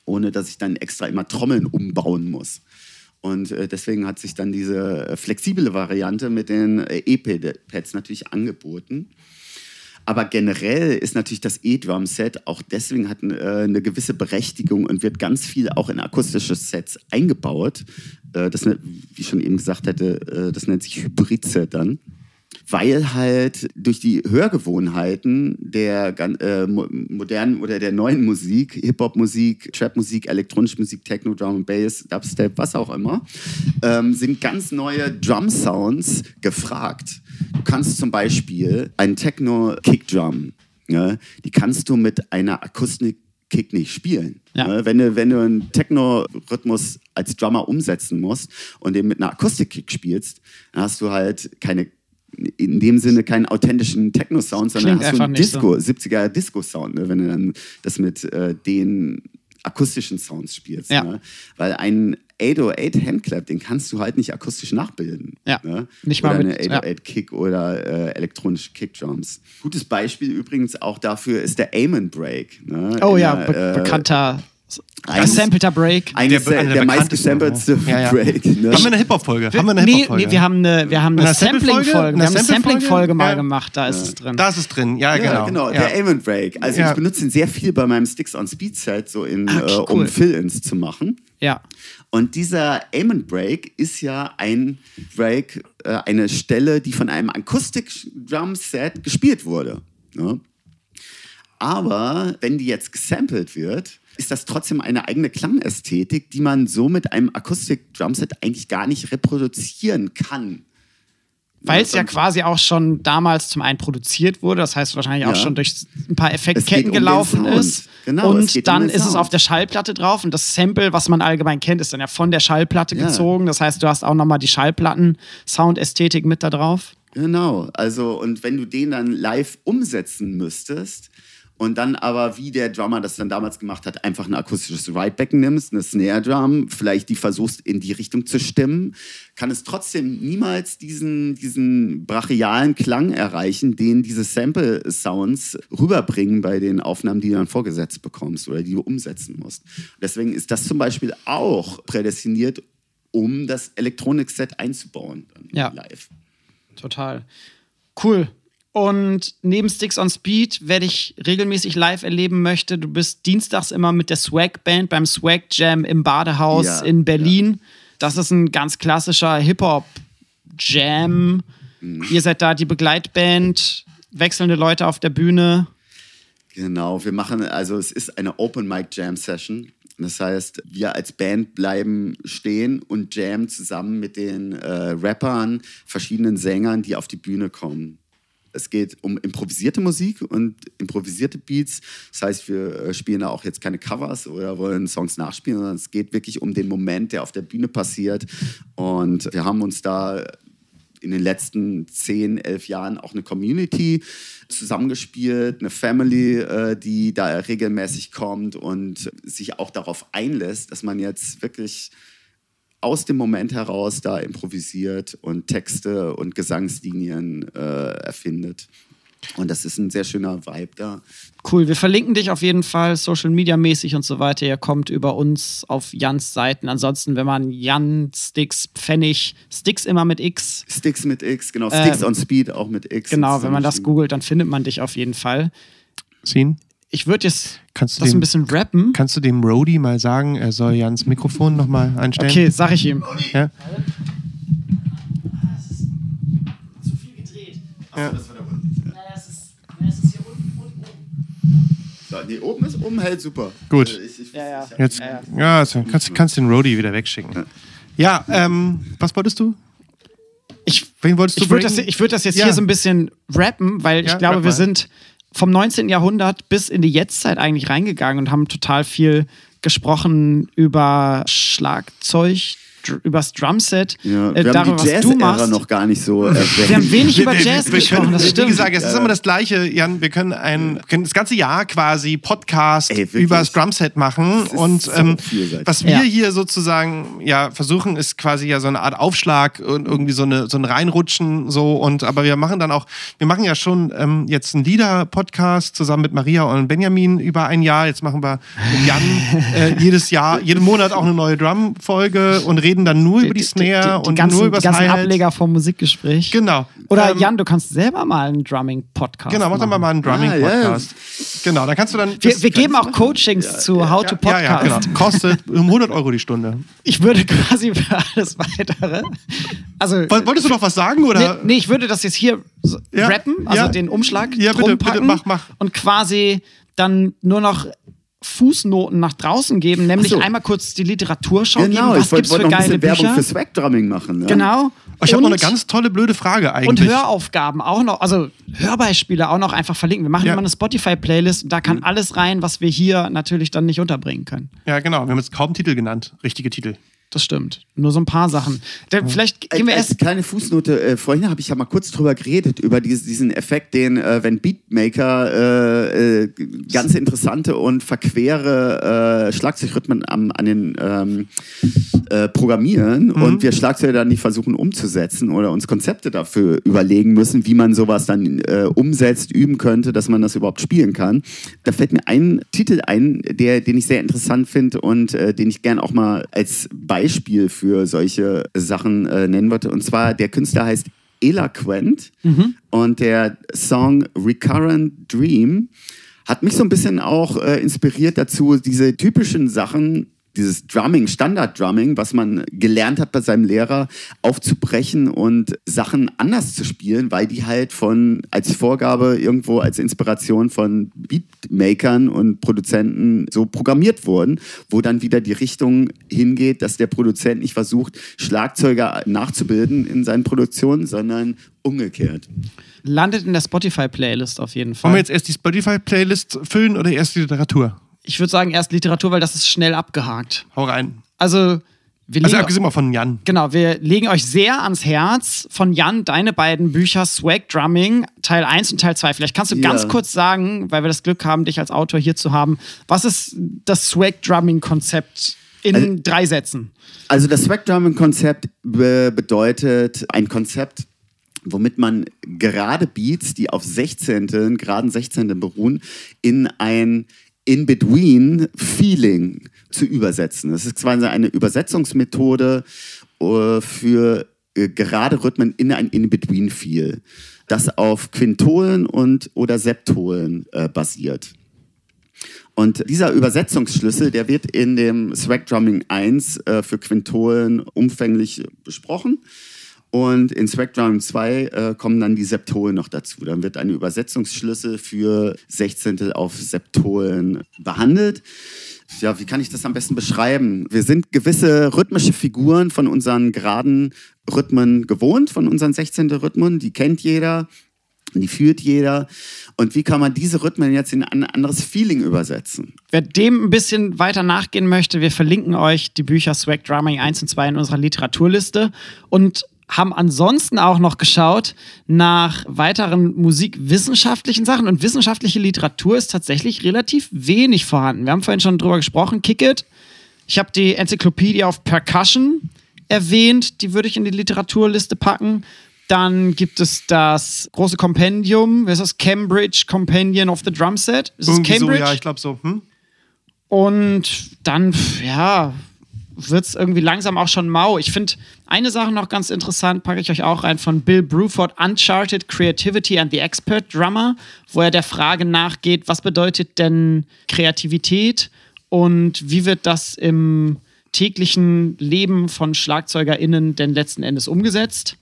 ohne dass ich dann extra immer Trommeln umbauen muss. Und äh, deswegen hat sich dann diese äh, flexible Variante mit den äh, E-Pads natürlich angeboten. Aber generell ist natürlich das E-Drum-Set auch deswegen hat eine gewisse Berechtigung und wird ganz viel auch in akustische Sets eingebaut. Das, wie ich schon eben gesagt hätte, das nennt sich Hybrid-Set dann. Weil halt durch die Hörgewohnheiten der äh, mo- modernen oder der neuen Musik, Hip-Hop-Musik, Trap-Musik, elektronische Musik, Techno, Drum and Bass, Dubstep, was auch immer, ähm, sind ganz neue Drum-Sounds gefragt. Du kannst zum Beispiel einen Techno-Kick-Drum, ne, die kannst du mit einer Akustik Kick nicht spielen. Ja. Ne? Wenn, du, wenn du einen Techno-Rhythmus als Drummer umsetzen musst und den mit einer Akustik-Kick spielst, dann hast du halt keine, in dem Sinne keinen authentischen Techno-Sound, sondern Klingt hast du einen nicht so. Disco, 70er Disco-Sound, ne? wenn du dann das mit äh, den akustischen Sounds spielst. Ja. Ne? Weil ein 808 Handclap, den kannst du halt nicht akustisch nachbilden. Ja. Ne? Nicht mal oder mit- eine 808 Kick oder äh, elektronische Kickdrums. Gutes Beispiel übrigens auch dafür ist der Amen Break. Ne? Oh In ja, der, be äh, bekannter, eines- gesampelter Break. Eigentlich Der- der, der, der meistgesampelste bekanntesten, ja. Ja. Break. Ne? Haben wir eine Hip-Hop-Folge? Haben wir eine nee, Hip-Hop-Folge? nee, wir haben eine, wir haben In eine Sample-Folge? Sampling-Folge. In Wir haben eine? Sampling-Folge mal Ja. gemacht, da ist es drin. Da ist es drin, ja, Ja, genau. genau, ja. der Amen Break. Also Ja. ich benutze ihn sehr viel bei meinem Sticks on Speed Set, so in, Ah, okay, äh, um cool. Fill-Ins zu machen. Ja. Und dieser Amen Break ist ja ein Break, äh, eine Stelle, die von einem Akustik-Drum-Set gespielt wurde. Ne? Aber wenn die jetzt gesampelt wird, ist das trotzdem eine eigene Klangästhetik, die man so mit einem Akustik-Drumset eigentlich gar nicht reproduzieren kann. Weil es ja quasi auch schon damals zum einen produziert wurde, das heißt wahrscheinlich auch Ja. schon durch ein paar Effektketten um gelaufen ist. Genau, und um dann den ist es auf der Schallplatte drauf und das Sample, was man allgemein kennt, ist dann ja von der Schallplatte Ja. gezogen. Das heißt, du hast auch nochmal die Schallplatten-Soundästhetik mit da drauf. Genau, also und wenn du den dann live umsetzen müsstest und dann aber, wie der Drummer das dann damals gemacht hat, einfach ein akustisches Ridebacken nimmst, eine Snare Drum, vielleicht die versuchst in die Richtung zu stimmen, kann es trotzdem niemals diesen, diesen brachialen Klang erreichen, den diese Sample-Sounds rüberbringen bei den Aufnahmen, die du dann vorgesetzt bekommst oder die du umsetzen musst. Deswegen ist das zum Beispiel auch prädestiniert, um das Elektronik-Set einzubauen Ja. live. Total. Cool. Und neben Sticks on Speed, wer dich regelmäßig live erleben möchte, du bist dienstags immer mit der Swag Band beim Swag Jam im Badehaus Ja, in Berlin. Das ist ein ganz klassischer Hip-Hop-Jam. Mhm. Ihr seid da die Begleitband, wechselnde Leute auf der Bühne. Genau, wir machen, also es ist eine Open Mic Jam Session. Das heißt, wir als Band bleiben stehen und jammen zusammen mit den äh, Rappern, verschiedenen Sängern, die auf die Bühne kommen. Es geht um improvisierte Musik und improvisierte Beats. Das heißt, wir äh, spielen da auch jetzt keine Covers oder wollen Songs nachspielen, sondern es geht wirklich um den Moment, der auf der Bühne passiert. Und wir haben uns da in den letzten 10, 11 Jahren auch eine Community zusammengespielt, eine Family, äh, die da regelmäßig kommt und sich auch darauf einlässt, dass man jetzt wirklich aus dem Moment heraus da improvisiert und Texte und Gesangslinien äh, erfindet. Und das ist ein sehr schöner Vibe da. Cool, wir verlinken dich auf jeden Fall, Social Media mäßig und so weiter. Ihr kommt über uns auf Jans Seiten. Ansonsten, wenn man Jan Sticks Pfennig, Sticks immer mit X, Sticks mit X, genau, Sticks Äh, on Speed auch mit X. genau, wenn man das googelt, dann findet man dich auf jeden Fall. Sin, Ich würde jetzt Kannst du das den- ein bisschen rappen. kannst du dem Roadie mal sagen, er soll Jans Mikrofon nochmal einstellen? Okay, sag ich ihm. Ja? Zu viel gedreht. Ja. Naja, es ist, es ist hier unten und oben. So, nee, oben ist oben hält super. Gut. Ich, ich, Ja, ja. ich Jetzt, ja, also, kannst, kannst den Roadie wieder wegschicken. Ja, ähm, was wolltest du? Ich, Wen wolltest du ich würde das, ich würd das jetzt Ja. hier so ein bisschen rappen, weil Ja, ich glaube, wir sind vom 19. Jahrhundert bis in die Jetztzeit eigentlich reingegangen und haben total viel gesprochen über Schlagzeug, übers Drumset, Ja, äh, darüber, die was du machst. noch gar nicht so erwähnt. Wir haben wenig über Jazz wir gesprochen, das Wie stimmt. gesagt, es ist immer das Gleiche, Jan. Wir können, ein, können das ganze Jahr quasi Podcast Ey, über das Drumset machen. Und so ähm, was wir Ja. hier sozusagen ja versuchen, ist quasi ja so eine Art Aufschlag und irgendwie so, eine, so ein Reinrutschen. So. Und, aber wir machen dann auch, wir machen ja schon ähm, jetzt einen Lieder-Podcast zusammen mit Maria und Benjamin über ein Jahr. Jetzt machen wir mit Jan äh, jedes Jahr, jeden Monat auch eine neue Drum-Folge und reden dann nur über die Snare die, und ganzen, nur über die das ganzen. Ableger vom Musikgespräch. Genau. Oder Ähm, Jan, du kannst selber mal einen Drumming-Podcast Genau, mach doch mal, machen. mal einen Ah, ja, Drumming-Podcast. Genau, dann kannst du dann. Wir, wir geben auch Coachings zu How to ja, ja, Podcast. genau. Kostet um 100 Euro die Stunde. Ich würde quasi für alles weitere. Also, Woll- Wolltest du noch was sagen? nee, Oder? nee, ich würde das jetzt hier Ja, rappen, also ja. den Umschlag Ja, bitte, drum bitte, packen mach, mach. und quasi dann nur noch Fußnoten nach draußen geben, nämlich so. einmal kurz die Literaturschau Genau, geben. Was ich wollte gibt's wollt für noch ein geile bisschen Werbung Bücher? für Swag Drumming machen. Ne? Genau. Ich habe noch eine Und- ganz tolle blöde Frage und eigentlich. Höraufgaben auch noch, also Hörbeispiele auch noch einfach verlinken. Wir machen Ja. immer eine Spotify-Playlist und da kann alles rein, was wir hier natürlich dann nicht unterbringen können. Ja, genau. Wir haben jetzt kaum Titel genannt. Richtige Titel. Das stimmt. Nur so ein paar Sachen. Da, vielleicht gehen wir erst. kleine Fußnote, äh, vorhin habe ich ja mal kurz drüber geredet, über dies, diesen Effekt, den, äh, wenn Beatmaker äh, äh, ganz interessante und verquere äh, Schlagzeugrhythmen am, an den ähm, äh, programmieren Mhm. und wir Schlagzeuger dann nicht versuchen umzusetzen oder uns Konzepte dafür überlegen müssen, wie man sowas dann äh, umsetzt, üben könnte, dass man das überhaupt spielen kann. Da fällt mir ein Titel ein, der, den ich sehr interessant finde und äh, den ich gern auch mal als Beispiel für solche Sachen äh, nennen würde. Und zwar der Künstler heißt Eloquent und der Song Recurrent Dream hat mich so ein bisschen auch äh, inspiriert dazu, diese typischen Sachen, dieses Drumming, Standard-Drumming, was man gelernt hat bei seinem Lehrer, aufzubrechen und Sachen anders zu spielen, weil die halt von als Vorgabe irgendwo als Inspiration von Beatmakern und Produzenten so programmiert wurden, wo dann wieder die Richtung hingeht, dass der Produzent nicht versucht, Schlagzeuger nachzubilden in seinen Produktionen, sondern umgekehrt. Landet in der Spotify-Playlist auf jeden Wollen Fall. wir jetzt erst die Spotify-Playlist füllen oder erst die Literatur? Ich würde sagen, erst Literatur, weil das ist schnell abgehakt. Hau rein. Also, wir Also legen, abgesehen mal von Jan. genau, wir legen euch sehr ans Herz von Jan deine beiden Bücher Swag Drumming, Teil 1 und Teil 2. Vielleicht kannst du Ja. ganz kurz sagen, weil wir das Glück haben, dich als Autor hier zu haben, was ist das Swag Drumming Konzept in Also- drei Sätzen? Also das Swag Drumming Konzept be bedeutet ein Konzept, womit man gerade Beats, die auf 16., geraden 16. beruhen, in ein In-Between-Feeling zu übersetzen. Das ist quasi eine Übersetzungsmethode äh, für äh, gerade Rhythmen in ein In-Between-Feel, das auf Quintolen und oder Septolen äh, basiert. Und dieser Übersetzungsschlüssel, der wird in dem Swag Drumming 1 äh, für Quintolen umfänglich besprochen. Und in Drumming 2 äh, kommen dann die Septolen noch dazu. Dann wird ein Übersetzungsschlüssel für Sechzehntel auf Septolen behandelt. Ja, wie kann ich das am besten beschreiben? Wir sind gewisse rhythmische Figuren von unseren geraden Rhythmen gewohnt, von unseren 16. Rhythmen. Die kennt jeder, die fühlt jeder. Und wie kann man diese Rhythmen jetzt in ein anderes Feeling übersetzen? Wer dem ein bisschen weiter nachgehen möchte, wir verlinken euch die Bücher Swag Drumming 1 und 2 in unserer Literaturliste und haben ansonsten auch noch geschaut nach weiteren musikwissenschaftlichen Sachen und wissenschaftliche Literatur ist tatsächlich relativ wenig vorhanden. Wir haben vorhin schon drüber gesprochen, Kick It. Ich habe die Enzyklopädie of Percussion erwähnt, die würde ich in die Literaturliste packen. Dann gibt es das große Kompendium, was ist das? Cambridge Companion of the Drum Set. Ist es Irgendwie so, Cambridge? ja, ich glaube so. Hm? Und dann, ja, wird es irgendwie langsam auch schon mau. Ich finde eine Sache noch ganz interessant, packe ich euch auch rein, von Bill Bruford, Uncharted Creativity and the Expert Drummer, wo er der Frage nachgeht, was bedeutet denn Kreativität und wie wird das im täglichen Leben von SchlagzeugerInnen denn letzten Endes umgesetzt?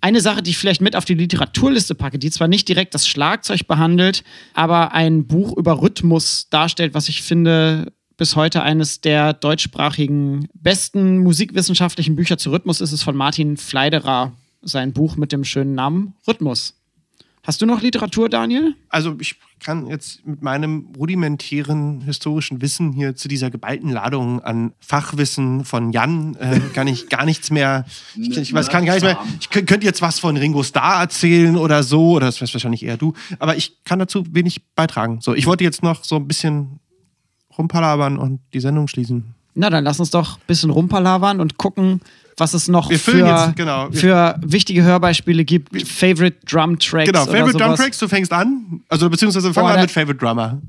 Eine Sache, die ich vielleicht mit auf die Literaturliste packe, die zwar nicht direkt das Schlagzeug behandelt, aber ein Buch über Rhythmus darstellt, was ich finde, bis heute eines der deutschsprachigen besten musikwissenschaftlichen Bücher zu Rhythmus ist es von Martin Fleiderer, sein Buch mit dem schönen Namen Rhythmus. Hast du noch Literatur, Daniel? Also ich kann jetzt mit meinem rudimentären historischen Wissen hier zu dieser geballten Ladung an Fachwissen von Jan äh, kann ich gar nichts mehr. Ich, ich weiß kann gar nicht mehr. Ich kö- könnte jetzt was von Ringo Starr erzählen oder so, oder das weißt wahrscheinlich eher du. Aber ich kann dazu wenig beitragen. So, ich wollte jetzt noch so ein bisschen rumpalabern und die Sendung schließen. Na, dann lass uns doch ein bisschen rumpalavern und gucken, was es noch für, jetzt, genau. Wir- für wichtige Hörbeispiele gibt. Favorite Drum Tracks. Genau, oder Favorite Drum. Tracks, du fängst an. Also beziehungsweise fang Oh, mal an mit Favorite Drummer.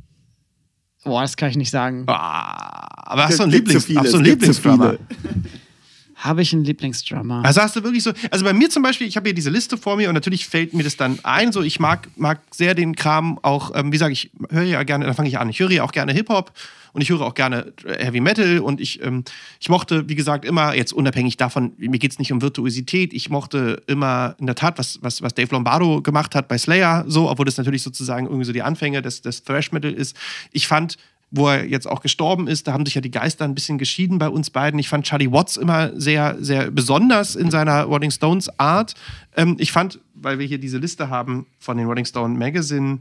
Boah, das kann ich nicht sagen. Ah, aber hast du einen Lieblings, hast du einen Lieblingsdrummer? Habe ich einen Lieblingsdrummer? Also hast du wirklich so, also bei mir zum Beispiel, ich habe hier diese Liste vor mir und natürlich fällt mir das dann ein, so ich mag, mag sehr den Kram auch, ähm, wie sage ich, höre ja gerne, dann fange ich an, ich höre ja auch gerne Hip-Hop und ich höre auch gerne äh, Heavy Metal und ich, ähm, ich mochte, wie gesagt, immer, jetzt unabhängig davon, mir geht es nicht um Virtuosität, ich mochte immer in der Tat, was, was, was Dave Lombardo gemacht hat bei Slayer, so, obwohl das natürlich sozusagen irgendwie so die Anfänge des, des Thrash-Metal ist. Ich fand, wo er jetzt auch gestorben ist, da haben sich ja die Geister ein bisschen geschieden bei uns beiden. Ich fand Charlie Watts immer sehr, sehr besonders in seiner Rolling Stones Art. Ähm, ich fand, weil wir hier diese Liste haben von den Rolling Stone Magazine,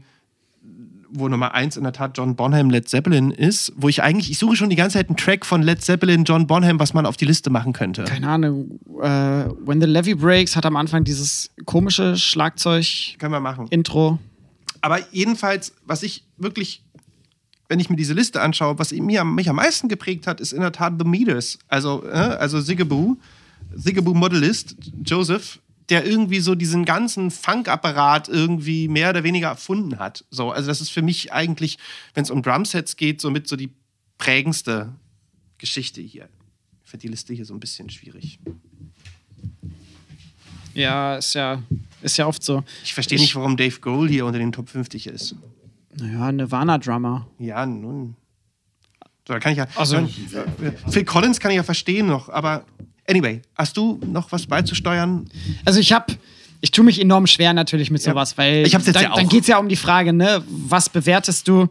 wo Nummer eins in der Tat John Bonham Led Zeppelin ist, wo ich eigentlich, ich suche schon die ganze Zeit einen Track von Led Zeppelin, John Bonham, was man auf die Liste machen könnte. Keine Ahnung. Äh, When the Levy Breaks hat am Anfang dieses komische Schlagzeug-Intro. Können wir machen. Aber jedenfalls, was ich wirklich, wenn ich mir diese Liste anschaue, was mir, mich am meisten geprägt hat, ist in der Tat The Meters. Also, äh, also Zigaboo, Zigaboo Modelist, Joseph, der irgendwie so diesen ganzen Funkapparat irgendwie mehr oder weniger erfunden hat. So, also das ist für mich eigentlich, wenn es um Drumsets geht, somit so die prägendste Geschichte hier. Ich finde die Liste hier so ein bisschen schwierig. Ja, ist ja, ist ja oft so. Ich verstehe nicht, warum Dave Grohl hier unter den Top 50 ist. Naja, Nirvana-Drummer. Ja, nun. So, da kann ich ja. Also- Phil Collins kann ich ja verstehen noch, aber anyway, hast du noch was beizusteuern? Also ich habe, ich tue mich enorm schwer natürlich mit sowas, weil Ich hab's jetzt dann, ja auch. dann geht es ja um die Frage, ne, was bewertest du?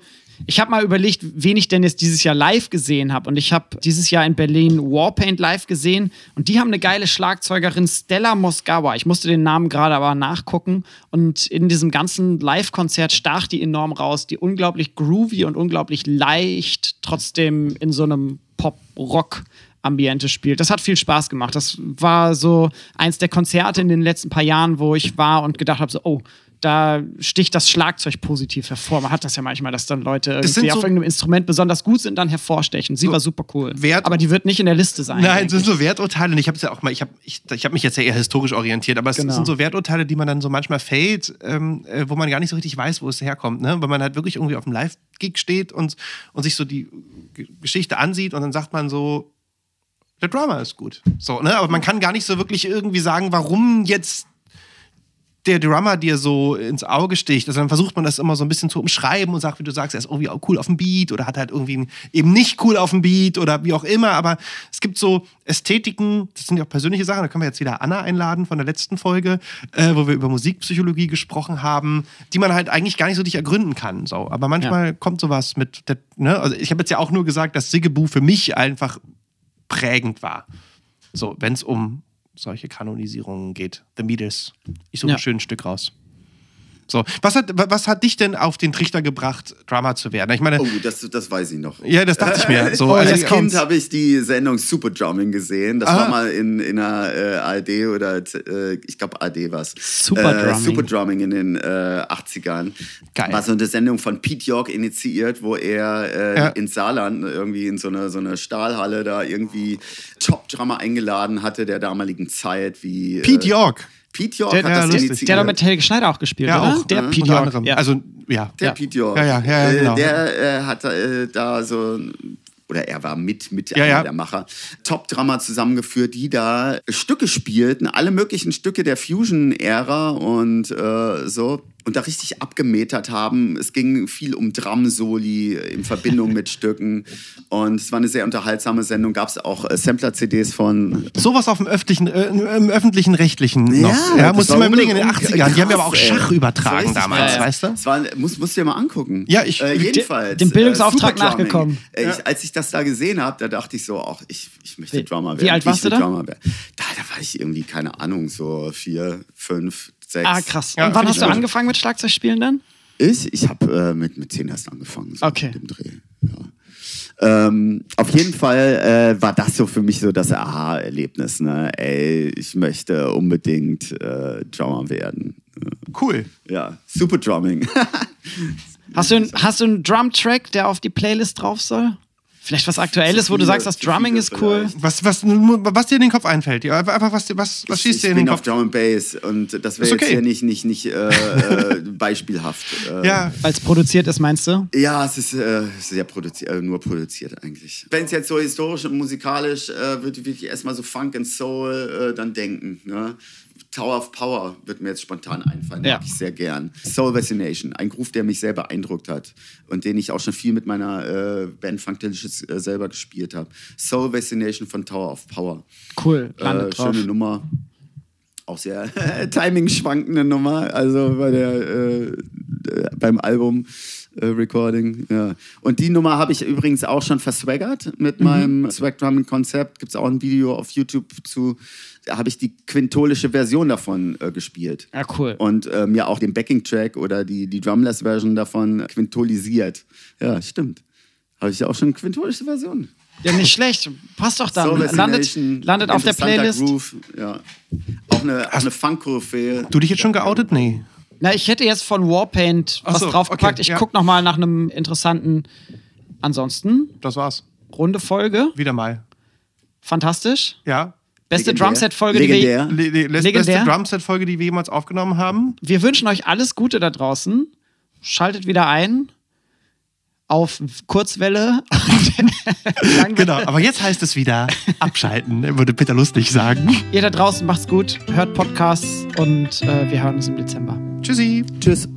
Ich habe mal überlegt, wen ich denn jetzt dieses Jahr live gesehen habe. Und ich habe dieses Jahr in Berlin Warpaint live gesehen. Und die haben eine geile Schlagzeugerin, Stella Moskawa. Ich musste den Namen gerade aber nachgucken. Und in diesem ganzen Live-Konzert stach die enorm raus. Die unglaublich groovy und unglaublich leicht trotzdem in so einem Pop-Rock Ambiente spielt. Das hat viel Spaß gemacht. Das war so eins der Konzerte in den letzten paar Jahren, wo ich war und gedacht habe, so, oh, da sticht das Schlagzeug positiv hervor. Man hat das ja manchmal, dass dann Leute Das sind irgendwie auf so- irgendeinem Instrument besonders gut sind, dann hervorstechen. Sie So war super cool. Wert- Aber die wird nicht in der Liste sein. Nein, es sind so Werturteile. Und ich habe ja auch mal, ich habe ich, ich hab mich jetzt ja eher historisch orientiert, aber es Genau. sind so Werturteile, die man dann so manchmal fällt, ähm, äh, wo man gar nicht so richtig weiß, wo es herkommt. Ne? Weil man halt wirklich irgendwie auf dem Live-Gig steht und, und sich so die Geschichte ansieht und dann sagt man so, der Drama ist gut. So, ne? Aber man kann gar nicht so wirklich irgendwie sagen, warum jetzt der Drummer dir so ins Auge sticht. Also dann versucht man das immer so ein bisschen zu umschreiben und sagt, wie du sagst, er ist irgendwie cool auf dem Beat oder hat halt irgendwie eben nicht cool auf dem Beat oder wie auch immer. Aber es gibt so Ästhetiken, das sind ja auch persönliche Sachen. Da können wir jetzt wieder Anna einladen von der letzten Folge, äh, wo wir über Musikpsychologie gesprochen haben, die man halt eigentlich gar nicht so richtig ergründen kann. So. Aber manchmal kommt sowas mit, der, ne? also ich habe jetzt ja auch nur gesagt, dass Siggeboo für mich einfach prägend war. So, wenn es um solche Kanonisierungen geht. The Meters. Ich suche Ja. ein schönes Stück raus. So, was hat, wa- was hat dich denn auf den Trichter gebracht, Drummer zu werden? Ich meine, Oh, das, das weiß ich noch. ja, das dachte ich mir. So, Oh, Als jetzt Kind habe ich die Sendung Super Drumming gesehen. Das Ah. war mal in, in einer äh, ARD oder äh, ich glaube ARD war es. Super äh, Drumming. Super Drumming in den äh, 80ern. Geil. War so eine Sendung von Pete York initiiert, wo er äh, Ja. in Saarland irgendwie in so einer so eine Stahlhalle da irgendwie Top-Drummer eingeladen hatte der damaligen Zeit. Wie, Pete äh, York. Pete York Der- hat ja, das lustig. initiiert. Der hat doch mit Helge Schneider auch gespielt, Ja, oder? auch. Der Mhm. Pete York. anderem. Ja. Also, ja. Der Ja. Pete York. Ja, ja, ja, ja, Äh, genau. Der äh, hat äh, da so, oder er war mit, mit Ja, einer ja. der Macher, Top-Drummer zusammengeführt, die da Stücke spielten, alle möglichen Stücke der Fusion-Ära und äh, so. Und da richtig abgemetert haben. Es ging viel um Drum-Soli in Verbindung mit Stücken. Und es war eine sehr unterhaltsame Sendung. Gab es auch äh, Sampler-CDs von Sowas auf dem öffentlichen, äh, im öffentlichen Rechtlichen noch. Ja, Ja, du war mal überlegen, in den unbedingt 80ern. Die haben ja aber krass, auch ey. Schach übertragen Das war damals, krass. weißt du? Das war, musst, musst du dir mal angucken. Ja, ich- äh, jedenfalls. dem Bildungsauftrag Super Drumming. nachgekommen. Äh, Ich, als ich das da gesehen habe, da dachte ich so, ach, ich, ich möchte Drummer werden. wie alt warst ich du da? Drummer werden. Da, da war ich irgendwie, keine Ahnung, so vier, fünf, sechs. Ah, krass. Ja, Und wann hast du gut. angefangen mit Schlagzeugspielen dann? Ich, ich habe äh, mit, mit zehn erst angefangen, so Okay. mit dem Dreh. Ja. Ähm, auf jeden Fall äh, war das so für mich so das Aha-Erlebnis. Ne? Ey, ich möchte unbedingt äh, Drummer werden. Cool. Ja, super Drumming. Hast du, einen- hast du einen Drum-Track, der auf die Playlist drauf soll? Vielleicht was Aktuelles, wo du sagst, das Drumming ist cool. Was, was, was dir in den Kopf einfällt. Ja, einfach, was, was, was schießt ich dir in bin den auf Kopf? Drum and Bass und das wäre Ist jetzt okay. hier nicht, nicht, nicht äh, äh, beispielhaft. Äh, Ja, Weil es produziert ist, meinst du? Ja, es ist äh, sehr produziert, äh, nur produziert eigentlich. Wenn es jetzt so historisch und musikalisch äh, würde ich wirklich erstmal so Funk and Soul äh, dann denken. Ne? Tower of Power wird mir jetzt spontan einfallen, Ja. mag ich sehr gern. Soul Fascination, ein Groove, der mich sehr beeindruckt hat und den ich auch schon viel mit meiner äh, Band Funk Delicious äh, selber gespielt habe. Soul Fascination von Tower of Power. Cool, Äh, schöne Nummer. Auch sehr timing schwankende Nummer, also bei der, äh, äh, beim Album äh, Recording. Ja. Und die Nummer habe ich übrigens auch schon verswaggert mit Mhm. meinem Swag Drumming Konzept. Gibt es auch ein Video auf YouTube zu. Da habe ich die quintolische Version davon äh, gespielt. Ja, cool. Und äh, mir auch den Backing-Track oder die, die Drumless-Version davon quintolisiert. Ja, stimmt. Habe ich ja auch schon eine quintolische Version. Ja, nicht schlecht. Passt doch dann. Soul Landet, landet auf der Playlist. Groove, ja. Auch eine, auch eine Funk-Koryphäe. du dich jetzt schon geoutet? Nee. Na, ich hätte jetzt von Warpaint was so, draufgepackt. okay, ich ja. guck noch mal nach einem interessanten. Ansonsten, Das war's. runde Folge. Wieder mal. Fantastisch. Ja. Beste. Drumset-Folge, die wir, Legendär. Le beste. Drumset-Folge, die wir jemals aufgenommen haben. wir wünschen euch alles Gute da draußen. Schaltet wieder ein auf Kurzwelle. Langwelle. Genau, aber jetzt heißt es wieder abschalten, ne, würde Peter lustig sagen. Ihr da draußen macht's gut, hört Podcasts und äh, wir hören uns im Dezember. Tschüssi. Tschüss.